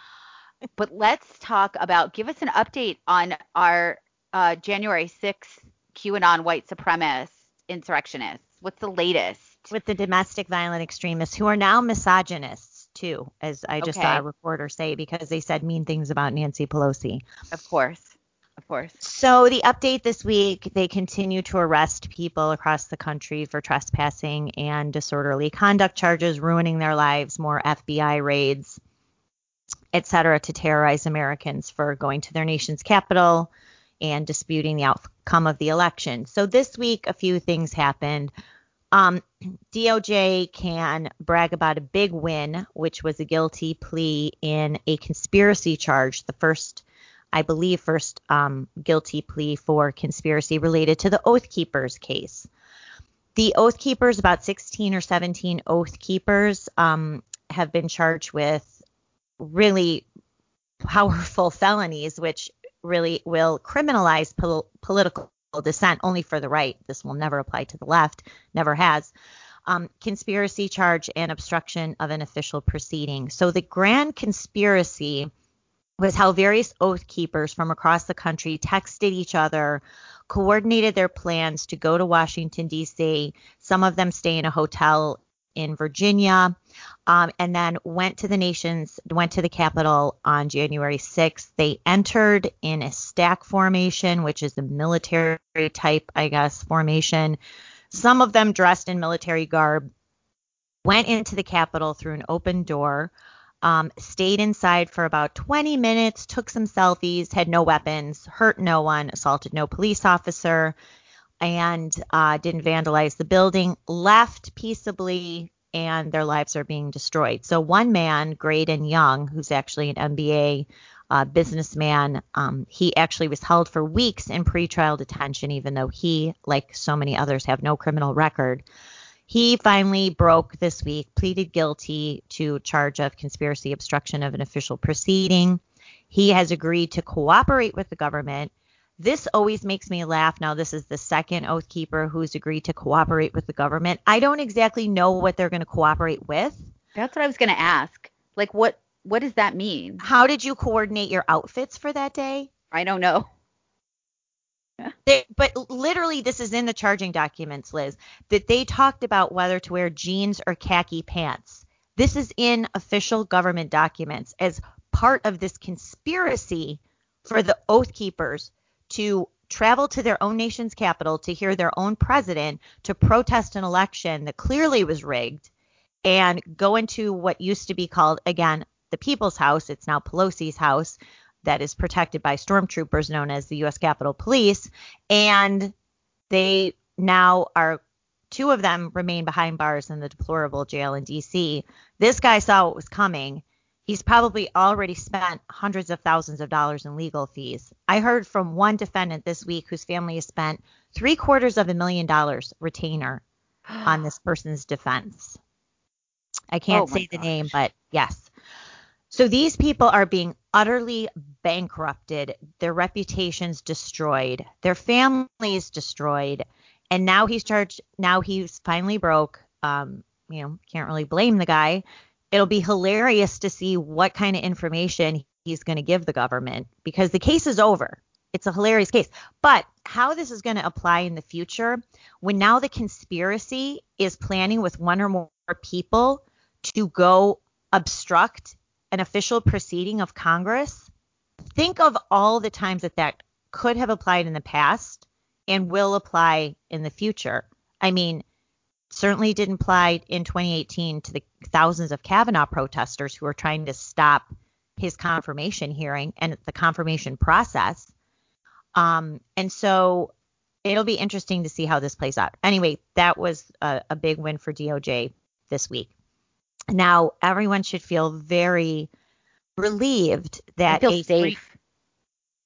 but let's talk about. Give us an update on our uh, January sixth QAnon white supremacist insurrectionists. What's the latest? With the domestic violent extremists who are now misogynists too, as I just saw a reporter say because they said mean things about Nancy Pelosi. Of course, of course. So the update this week, they continue to arrest people across the country for trespassing and disorderly conduct charges, ruining their lives, more FBI raids, et cetera, to terrorize Americans for going to their nation's capital and disputing the outcome of the election. So this week, a few things happened. Um, DOJ can brag about a big win, which was a guilty plea in a conspiracy charge, the first, I believe, first um, guilty plea for conspiracy related to the Oath Keepers case. The Oath Keepers, about 16 or 17 Oath Keepers, um, have been charged with really powerful felonies, which really will criminalize pol- political dissent only for the right. This will never apply to the left, never has. Um, conspiracy charge and obstruction of an official proceeding. So the grand conspiracy was how various oath keepers from across the country texted each other, coordinated their plans to go to Washington, D.C. Some of them stay in a hotel in Virginia, um, and then went to the nation's, went to the Capitol on January 6th. They entered in a stack formation, which is a military type, I guess, formation. Some of them dressed in military garb, went into the Capitol through an open door, um, stayed inside for about 20 minutes, took some selfies, had no weapons, hurt no one, assaulted no police officer, and uh, didn't vandalize the building, left peaceably, and their lives are being destroyed. So one man, Graydon Young, who's actually an MBA uh, businessman, um, he actually was held for weeks in pretrial detention, even though he, like so many others, have no criminal record. He finally broke this week, pleaded guilty to charge of conspiracy obstruction of an official proceeding. He has agreed to cooperate with the government. This always makes me laugh. Now, this is the second Oath Keeper who's agreed to cooperate with the government. I don't exactly know what they're going to cooperate with. That's what I was going to ask. Like, what what does that mean? How did you coordinate your outfits for that day? I don't know. They, but literally, this is in the charging documents, Liz, that they talked about whether to wear jeans or khaki pants. This is in official government documents as part of this conspiracy for the Oath Keepers to travel to their own nation's capital to hear their own president to protest an election that clearly was rigged and go into what used to be called, again, the People's House. It's now Pelosi's house that is protected by stormtroopers known as the U.S. Capitol Police. And they now are, two of them remain behind bars in the deplorable jail in D.C. This guy saw what was coming. He's probably already spent hundreds of thousands of dollars in legal fees. I heard from one defendant this week whose family has spent three quarters of a million dollars retainer on this person's defense. I can't Oh say the gosh. name, but yes. So these people are being utterly bankrupted, their reputations destroyed, their families destroyed, and now he's charged. Now he's finally broke. Um, you know, can't really blame the guy. It'll be hilarious to see what kind of information he's going to give the government because the case is over. It's a hilarious case. But how this is going to apply in the future, when now the conspiracy is planning with one or more people to go obstruct an official proceeding of Congress, think of all the times that that could have applied in the past and will apply in the future. I mean, certainly didn't apply in 2018 to the thousands of Kavanaugh protesters who are trying to stop his confirmation hearing and the confirmation process. Um, and so it'll be interesting to see how this plays out. Anyway, that was a, a big win for DOJ this week. Now everyone should feel very relieved that I feel safe.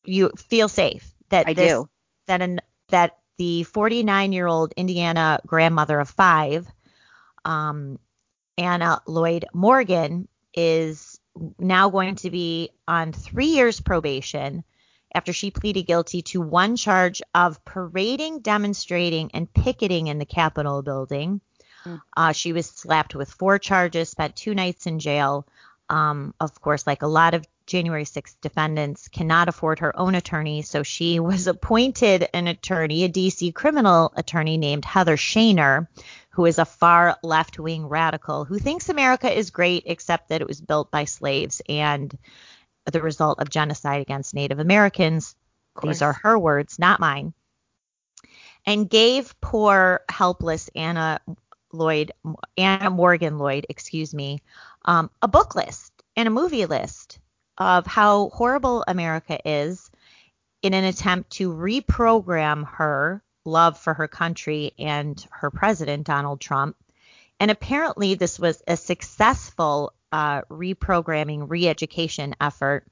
you feel safe that I this, do. that an, that the 49 year old Indiana grandmother of five, um, Anna Lloyd Morgan, is now going to be on three years probation after she pleaded guilty to one charge of parading, demonstrating, and picketing in the Capitol building. Mm. Uh, she was slapped with four charges, spent two nights in jail. Um, of course, like a lot of January 6th defendants, cannot afford her own attorney, so she was appointed an attorney, a DC criminal attorney named Heather Shaner, who is a far left wing radical who thinks America is great, except that it was built by slaves and the result of genocide against Native Americans. These are her words, not mine. And gave poor, helpless Anna Lloyd, Anna Morgan Lloyd, excuse me, um, a book list and a movie list of how horrible America is in an attempt to reprogram her love for her country and her president, Donald Trump. And apparently, this was a successful uh, reprogramming, re education effort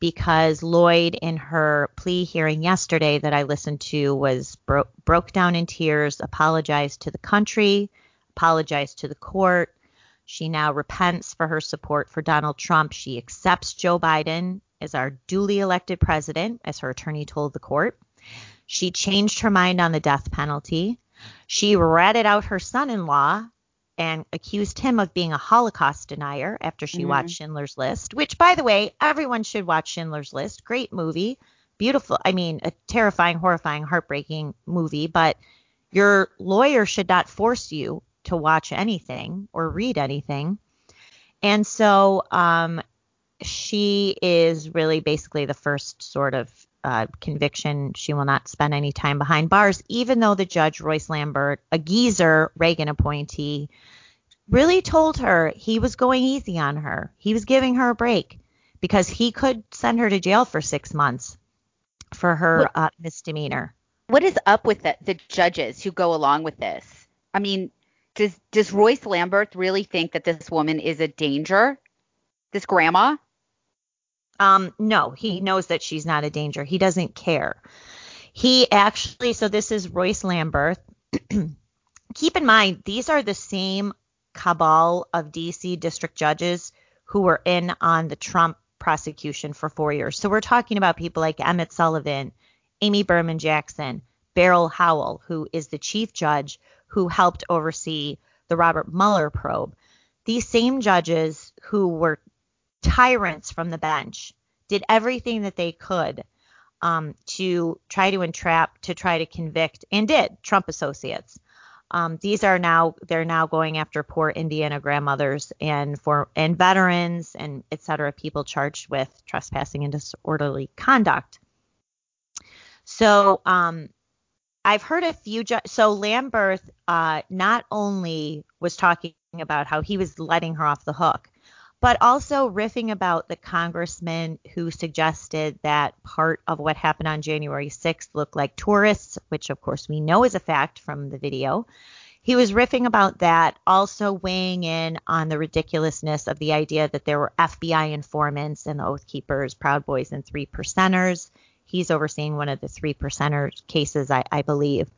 because Lloyd, in her plea hearing yesterday that I listened to, was bro- broke down in tears, apologized to the country, apologized to the court. She now repents for her support for Donald Trump. She accepts Joe Biden as our duly elected president, as her attorney told the court. She changed her mind on the death penalty. She ratted out her son in law and accused him of being a Holocaust denier after she Mhm. watched Schindler's List, which, by the way, everyone should watch Schindler's List. Great movie. Beautiful. I mean, a terrifying, horrifying, heartbreaking movie, but your lawyer should not force you to watch anything or read anything. And so um, she is really basically the first sort of uh, conviction. She will not spend any time behind bars, even though the judge, Royce Lamberth, a geezer Reagan appointee, really told her he was going easy on her. He was giving her a break because he could send her to jail for six months for her uh, misdemeanor. What is up with the, the judges who go along with this? I mean, does does Royce Lamberth really think that this woman is a danger? This grandma? Um, no, he knows that she's not a danger. He doesn't care. He actually, so this is Royce Lamberth. Keep in mind, these are the same cabal of DC district judges who were in on the Trump prosecution for four years. So we're talking about people like Emmett Sullivan, Amy Berman Jackson, Beryl Howell, who is the chief judge who helped oversee the Robert Mueller probe. These same judges who were tyrants from the bench did everything that they could um, to try to entrap, to try to convict, and did Trump associates. Um, these are now they're now going after poor Indiana grandmothers and for and veterans and et cetera, people charged with trespassing and disorderly conduct. So um, I've heard a few. Ju- so Lamberth uh, not only was talking about how he was letting her off the hook, but also riffing about the congressman who suggested that part of what happened on January 6th looked like tourists, which of course we know is a fact from the video. He was riffing about that, also weighing in on the ridiculousness of the idea that there were FBI informants and the Oath Keepers, Proud Boys, and Three Percenters. He's overseeing one of the Three Percenters cases, I, I believe.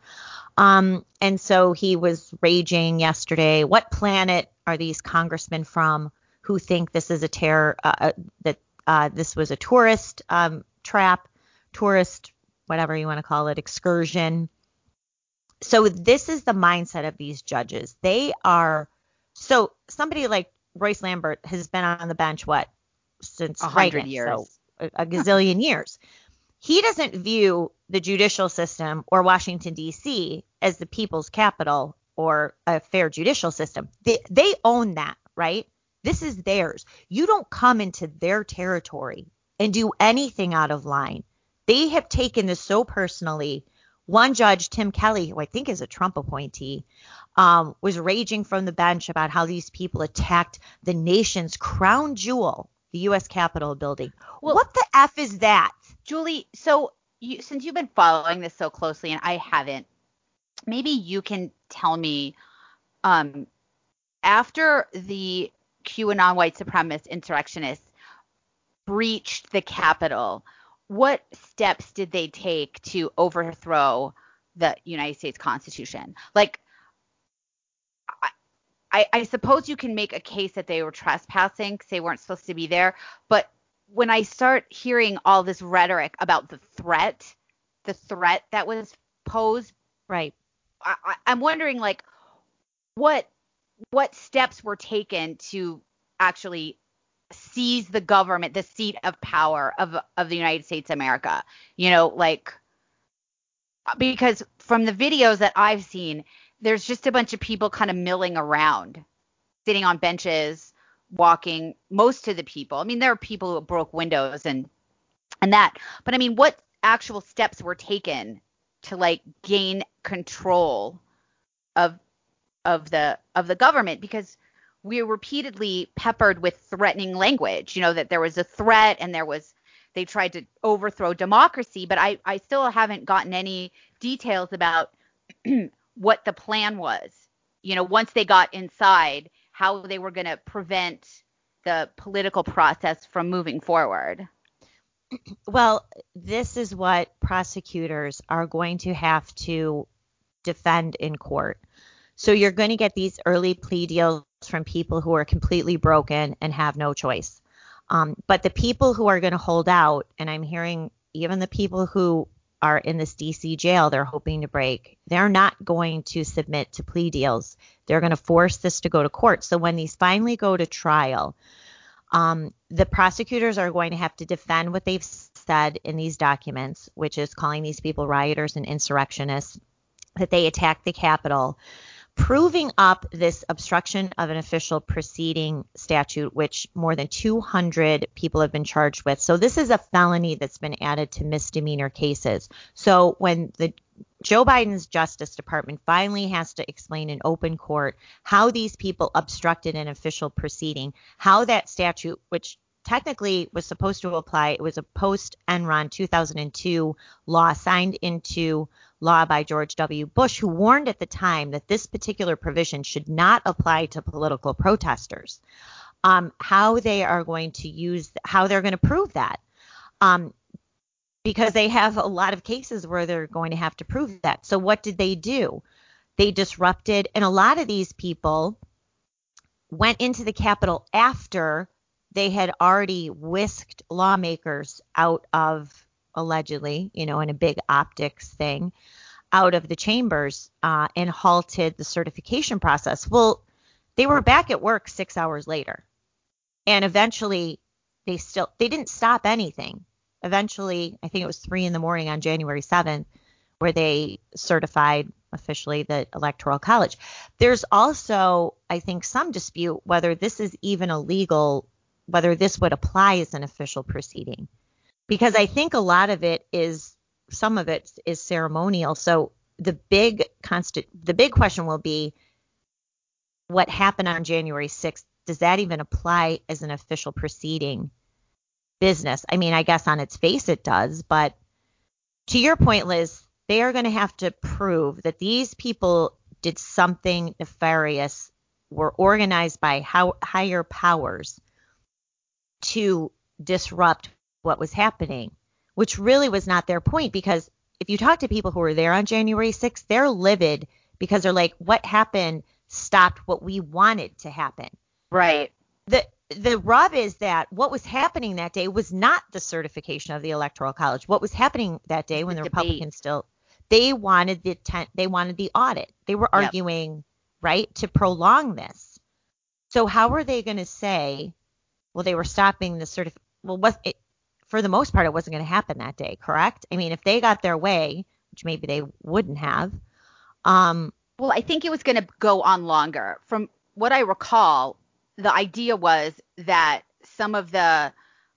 Um, and so he was raging yesterday. What planet are these congressmen from? who think this is a terror uh, that uh, this was a tourist um, trap, tourist, whatever you want to call it, excursion. So this is the mindset of these judges. They are so somebody like Royce Lamberth has been on the bench what since hundred Reagan, years, so a, a gazillion years. He doesn't view the judicial system or Washington D.C. as the people's capital or a fair judicial system. They they own that, right? This is theirs. You don't come into their territory and do anything out of line. They have taken this so personally. One judge, Tim Kelly, who I think is a Trump appointee, um, was raging from the bench about how these people attacked the nation's crown jewel, the U.S. Capitol building. Well- what the F is that? Julie, so you, since you've been following this so closely and I haven't, maybe you can tell me um, after the QAnon white supremacist insurrectionists breached the Capitol, what steps did they take to overthrow the United States Constitution? Like, I, I, I suppose you can make a case that they were trespassing because they weren't supposed to be there, but when I start hearing all this rhetoric about the threat, the threat that was posed, Right. I, I'm wondering like what what steps were taken to actually seize the government, the seat of power of of the United States of America. You know, like because from the videos that I've seen, there's just a bunch of people kind of milling around, sitting on benches, walking. Most of the people, I mean, there are people who broke windows and and that, but I mean, what actual steps were taken to like gain control of of the of the government because we were repeatedly peppered with threatening language you know that there was a threat and there was they tried to overthrow democracy but i i still haven't gotten any details about what the plan was you know once they got inside how they were going to prevent the political process from moving forward Well, this is what prosecutors are going to have to defend in court. So you're going to get these early plea deals from people who are completely broken and have no choice. Um, but the people who are going to hold out, and I'm hearing even the people who are in this DC jail, they're hoping to break, they're not going to submit to plea deals. They're going to force this to go to court. So when these finally go to trial, um, the prosecutors are going to have to defend what they've said in these documents, which is calling these people rioters and insurrectionists, that they attacked the Capitol, proving up this obstruction of an official proceeding statute, which more than 200 people have been charged with. So this is a felony that's been added to misdemeanor cases. So when the Joe Biden's Justice Department finally has to explain in open court how these people obstructed an official proceeding, how that statute, which technically was supposed to apply, it was a post Enron 2002 law signed into law by George W. Bush, who warned at the time that this particular provision should not apply to political protesters. Um, how they are going to use, how they're going to prove that. Um, because they have a lot of cases where they're going to have to prove that. So what did they do? They disrupted, and a lot of these people went into the Capitol after they had already whisked lawmakers out of allegedly, you know, in a big optics thing, out of the chambers uh, and halted the certification process. Well, they were back at work six hours later, and eventually they still they didn't stop anything eventually, I think it was three in the morning on January 7th, where they certified officially the Electoral College. There's also, I think, some dispute whether this is even a legal, whether this would apply as an official proceeding, because I think a lot of it is, some of it is ceremonial. So the big constant, the big question will be, what happened on January 6th? Does that even apply as an official proceeding? business. I mean, I guess on its face it does, but to your point, Liz, they are going to have to prove that these people did something nefarious, were organized by how, higher powers to disrupt what was happening, which really was not their point because if you talk to people who were there on January 6th, they're livid because they're like, what happened stopped what we wanted to happen. Right. The the rub is that what was happening that day was not the certification of the electoral college. What was happening that day when the, The. Republicans still they wanted the ten, they wanted the audit. They were Yep. arguing right to prolong this. So how are they going to say, well, they were stopping the certif? Well, was it for the most part it wasn't going to happen that day, correct? I mean, if they got their way, which maybe they wouldn't have, um, Well, I think it was going to go on longer. From what I recall, the idea was that some of the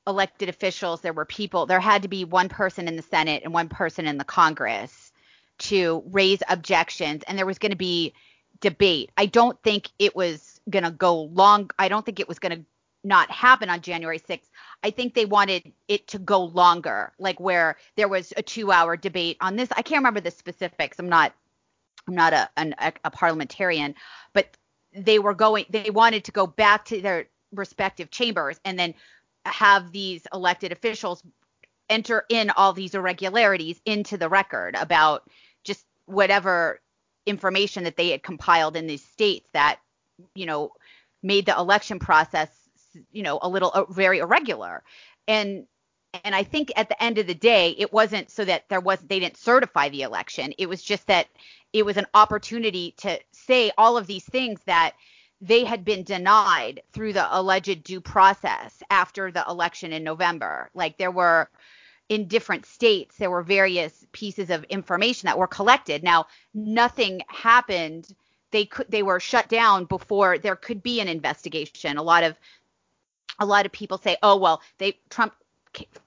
elected officials, there were people, there had to be one person in the Senate and one person in the Congress to raise objections, and there was going to be debate. I don't think it was going to go long. I don't think it was going to not happen on January 6th. I think they wanted it to go longer, like where there was a two hour debate on this. I can't remember the specifics. I'm not I'm not a, an, a parliamentarian, but they were going, they wanted to go back to their respective chambers and then have these elected officials enter in all these irregularities into the record about just whatever information that they had compiled in these states that, you know, made the election process, you know, a little uh, very irregular. And and I think at the end of the day, it wasn't so that there was they didn't certify the election. It was just that it was an opportunity to say all of these things that they had been denied through the alleged due process after the election in November. Like there were in different states, there were various pieces of information that were collected. Now, nothing happened. They could they were shut down before there could be an investigation. A lot of a lot of people say, "Oh, well, they Trump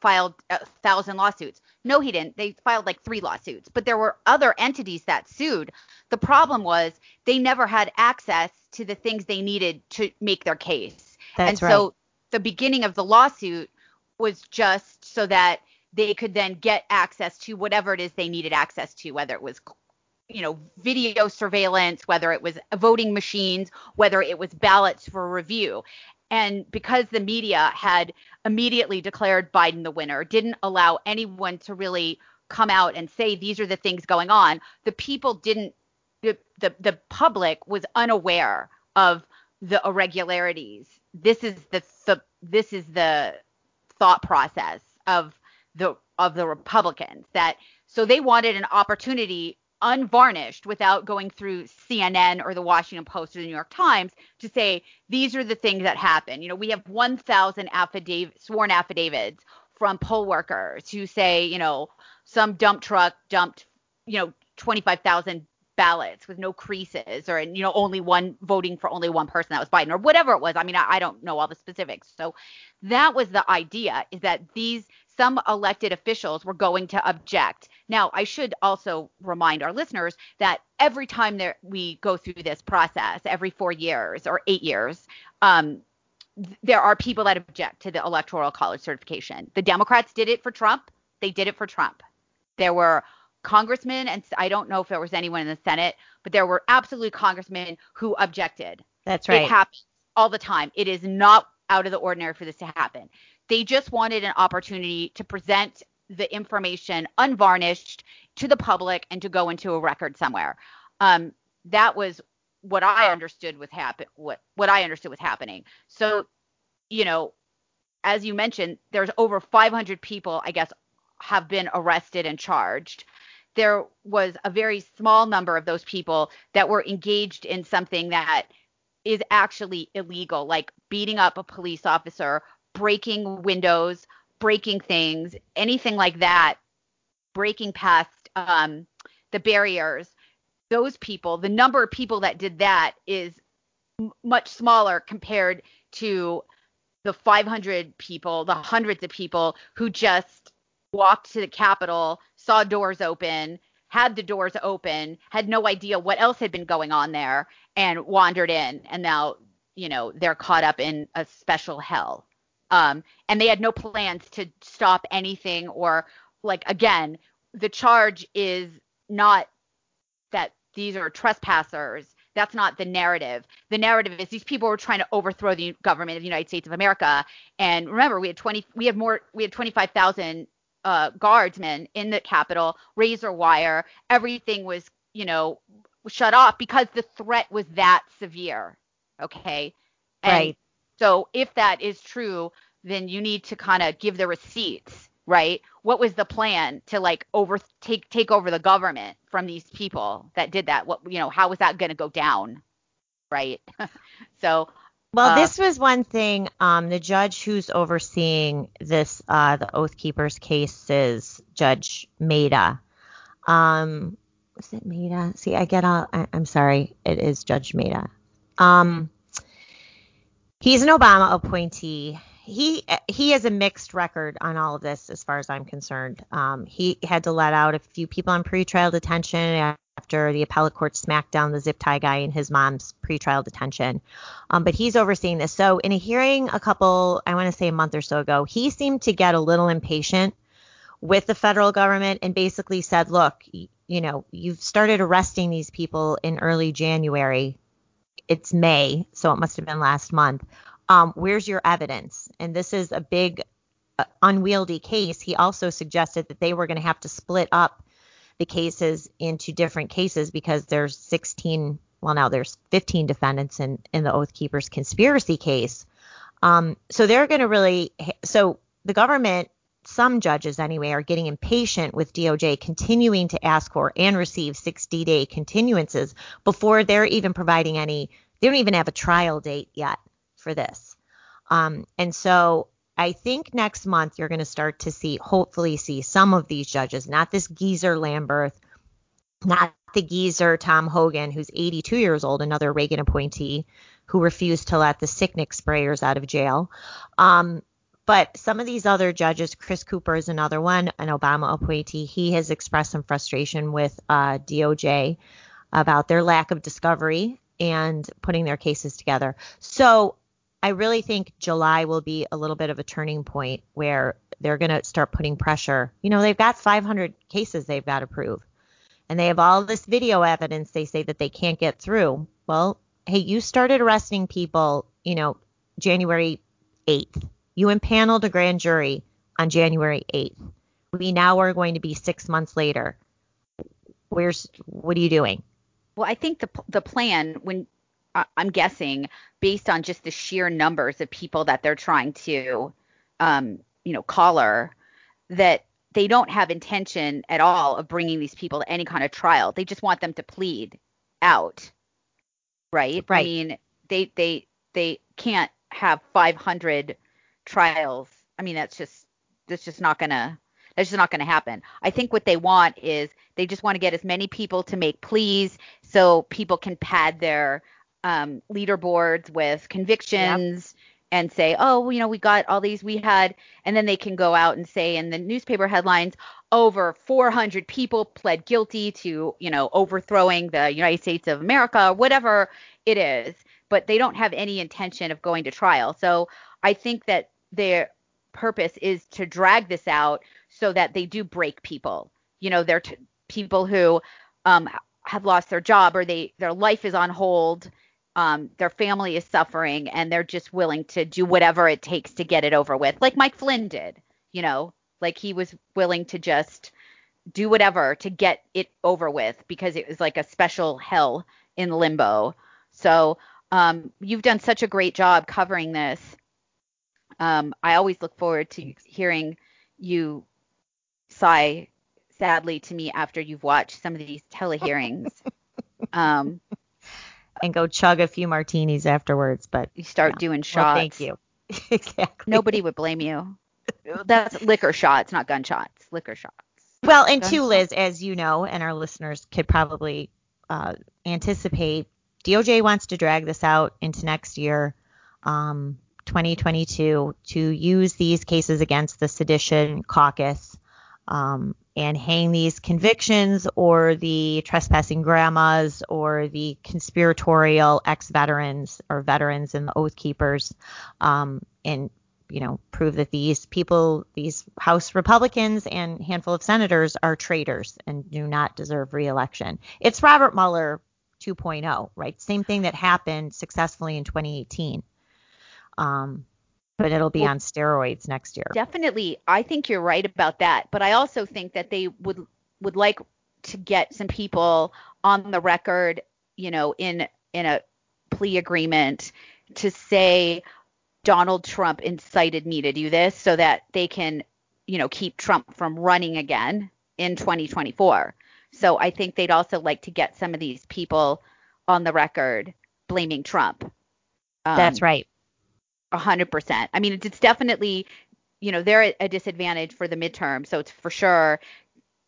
filed a thousand lawsuits." No, he didn't. They filed like three lawsuits, but there were other entities that sued. The problem was they never had access to the things they needed to make their case. That's and so the beginning of the lawsuit was just so that they could then get access to whatever it is they needed access to, whether it was you know, video surveillance, whether it was voting machines, whether it was ballots for review. And because the media had immediately declared Biden the winner, didn't allow anyone to really come out and say these are the things going on, the people didn't the the, the public was unaware of the irregularities. This is the, the this is the thought process of the of the Republicans that so they wanted an opportunity unvarnished without going through CNN or the Washington Post or the New York Times to say these are the things that happen. You know, we have 1,000 affidavit sworn affidavits from poll workers who say, you know, some dump truck dumped, you know, 25,000 ballots with no creases or you know only one voting for only one person that was Biden or whatever it was. I mean, I, I don't know all the specifics. So that was the idea is that these some elected officials were going to object. Now, I should also remind our listeners that every time there we go through this process, every four years or eight years, um, th- there are people that object to the electoral college certification. The Democrats did it for Trump. They did it for Trump. There were congressmen, and I don't know if there was anyone in the Senate, but there were absolutely congressmen who objected. That's right. It happens all the time. It is not out of the ordinary for this to happen. They just wanted an opportunity to present the information unvarnished to the public and to go into a record somewhere. Um, that was what I understood was happen what what I understood was happening. So, you know, as you mentioned, there's over 500 people, I guess, have been arrested and charged. There was a very small number of those people that were engaged in something that is actually illegal, like beating up a police officer, breaking windows, breaking things, anything like that, breaking past um, the barriers. Those people, the number of people that did that is m- much smaller compared to the 500 people, the hundreds of people who just walked to the Capitol, saw doors open, had the doors open, had no idea what else had been going on there, and wandered in. And now, you know, they're caught up in a special hell. Um, and they had no plans to stop anything or, like, again, the charge is not that these are trespassers. That's not the narrative. The narrative is these people were trying to overthrow the government of the United States of America. And remember, we had 20, we had more, we had 25,000 uh, guardsmen in the Capitol, razor wire. Everything was, you know, shut off because the threat was that severe. Okay. And Right. So if that is true, then you need to kind of give the receipts, right? What was the plan to like over take take over the government from these people that did that? What you know, how was that going to go down, right? so Well, Uh, this was one thing. Um, the judge who's overseeing this, uh, the Oath Keepers case is Judge Mehta. Um, is it Mehta? See, I get all. I, I'm sorry, it is Judge Mehta. Um, he's an Obama appointee. He he has a mixed record on all of this, as far as I'm concerned. Um, he had to let out a few people on pretrial detention after the appellate court smacked down the zip tie guy in his mom's pretrial detention. Um, but he's overseeing this. So in a hearing a couple, I want to say a month or so ago, he seemed to get a little impatient with the federal government and basically said, look, you know, you've started arresting these people in early January. It's May, so it must have been last month. Um, where's your evidence? And this is a big, uh, unwieldy case. He also suggested that they were going to have to split up the cases into different cases because there's 16 well now there's 15 defendants in in the oath keepers conspiracy case um so they're going to really so the government some judges anyway are getting impatient with DOJ continuing to ask for and receive 60 day continuances before they're even providing any they don't even have a trial date yet for this um and so I think next month you're going to start to see, hopefully, see some of these judges, not this geezer Lamberth, not the geezer Tom Hogan, who's 82 years old, another Reagan appointee who refused to let the Sicknick sprayers out of jail. Um, but some of these other judges, Chris Cooper is another one, an Obama appointee. He has expressed some frustration with uh, DOJ about their lack of discovery and putting their cases together. So I really think July will be a little bit of a turning point where they're going to start putting pressure. You know, they've got 500 cases they've got to prove, and they have all this video evidence they say that they can't get through. Well, hey, you started arresting people, you know, January 8th. You impaneled a grand jury on January 8th. We now are going to be six months later. Where's what are you doing? Well, I think the the plan when I- I'm guessing based on just the sheer numbers of people that they're trying to, um, you know, collar, that they don't have intention at all of bringing these people to any kind of trial. They just want them to plead out, right? Right. I mean, they they they can't have 500 trials. I mean, that's just that's just not gonna that's just not going to happen. I think what they want is they just want to get as many people to make pleas so people can pad their um, leaderboards with convictions and say, oh, well, you know, we got all these, we had, and then they can go out and say in the newspaper headlines, over 400 people pled guilty to, you know, overthrowing the United States of America, or whatever it is, but they don't have any intention of going to trial. So I think that their purpose is to drag this out so that they do break people. You know, they're t- people who um, have lost their job or they their life is on hold, um, their family is suffering, and they're just willing to do whatever it takes to get it over with, like Mike Flynn did. You know, like he was willing to just do whatever to get it over with because it was like a special hell in limbo. So um, you've done such a great job covering this. Um, I always look forward to hearing you sigh sadly to me after you've watched some of these telehearings. um, And go chug a few martinis afterwards. But you start doing well, shots. thank you. exactly. Nobody would blame you. That's liquor shots, not gunshots. Liquor shots. Well, and too, Liz, as you know, and our listeners could probably uh, anticipate, DOJ wants to drag this out into next year, um, 2022, to use these cases against the sedition caucus um, and hang these convictions or the trespassing grandmas or the conspiratorial ex-veterans or veterans and the oath keepers um, and you know, prove that these people, these House Republicans and handful of senators are traitors and do not deserve reelection. It's Robert Mueller 2.0, right? Same thing that happened successfully in 2018. Um, but it'll be Well- on steroids next year. Definitely, I think you're right about that. But I also think that they would would like to get some people on the record, you know, in in a plea agreement to say Donald Trump incited me to do this so that they can, you know, keep Trump from running again in 2024. So I think they'd also like to get some of these people on the record blaming Trump. Um, That's right. A hundred percent. I mean, it's definitely, you know, they're at a disadvantage for the midterm, so it's for sure,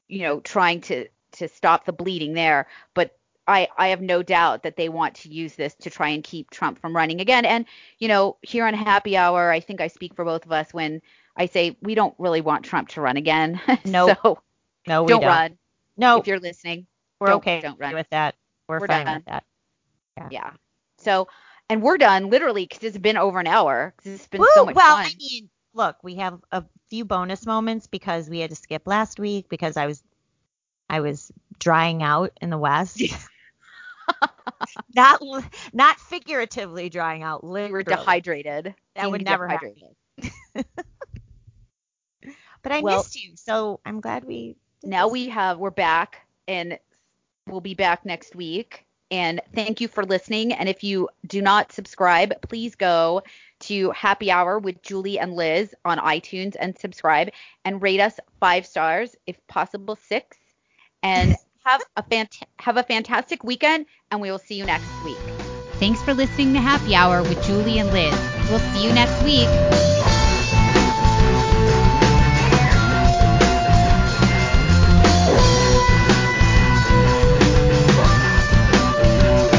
you know, trying to to stop the bleeding there. But I, I have no doubt that they want to use this to try and keep Trump from running again. And, you know, here on Happy Hour, I think I speak for both of us when I say we don't really want Trump to run again. No. so no, we don't, don't, run. No. If you're listening, we're don't, okay don't run. with that. We're, We're fine done. with that. Yeah. yeah. So, and we're done literally because it's been over an hour. Cause it's been Woo! so much well, fun. I mean, look, we have a few bonus moments because we had to skip last week because I was I was drying out in the West. not not figuratively drying out, You were dehydrated. That would never dehydrated. But I Well- missed you, so I'm glad we. now this. we have we're back and we'll be back next week and thank you for listening and if you do not subscribe please go to happy hour with julie and liz on itunes and subscribe and rate us five stars if possible six and have a fant- have a fantastic weekend and we will see you next week Thanks for listening to Happy Hour with Julie and Liz. We'll see you next week.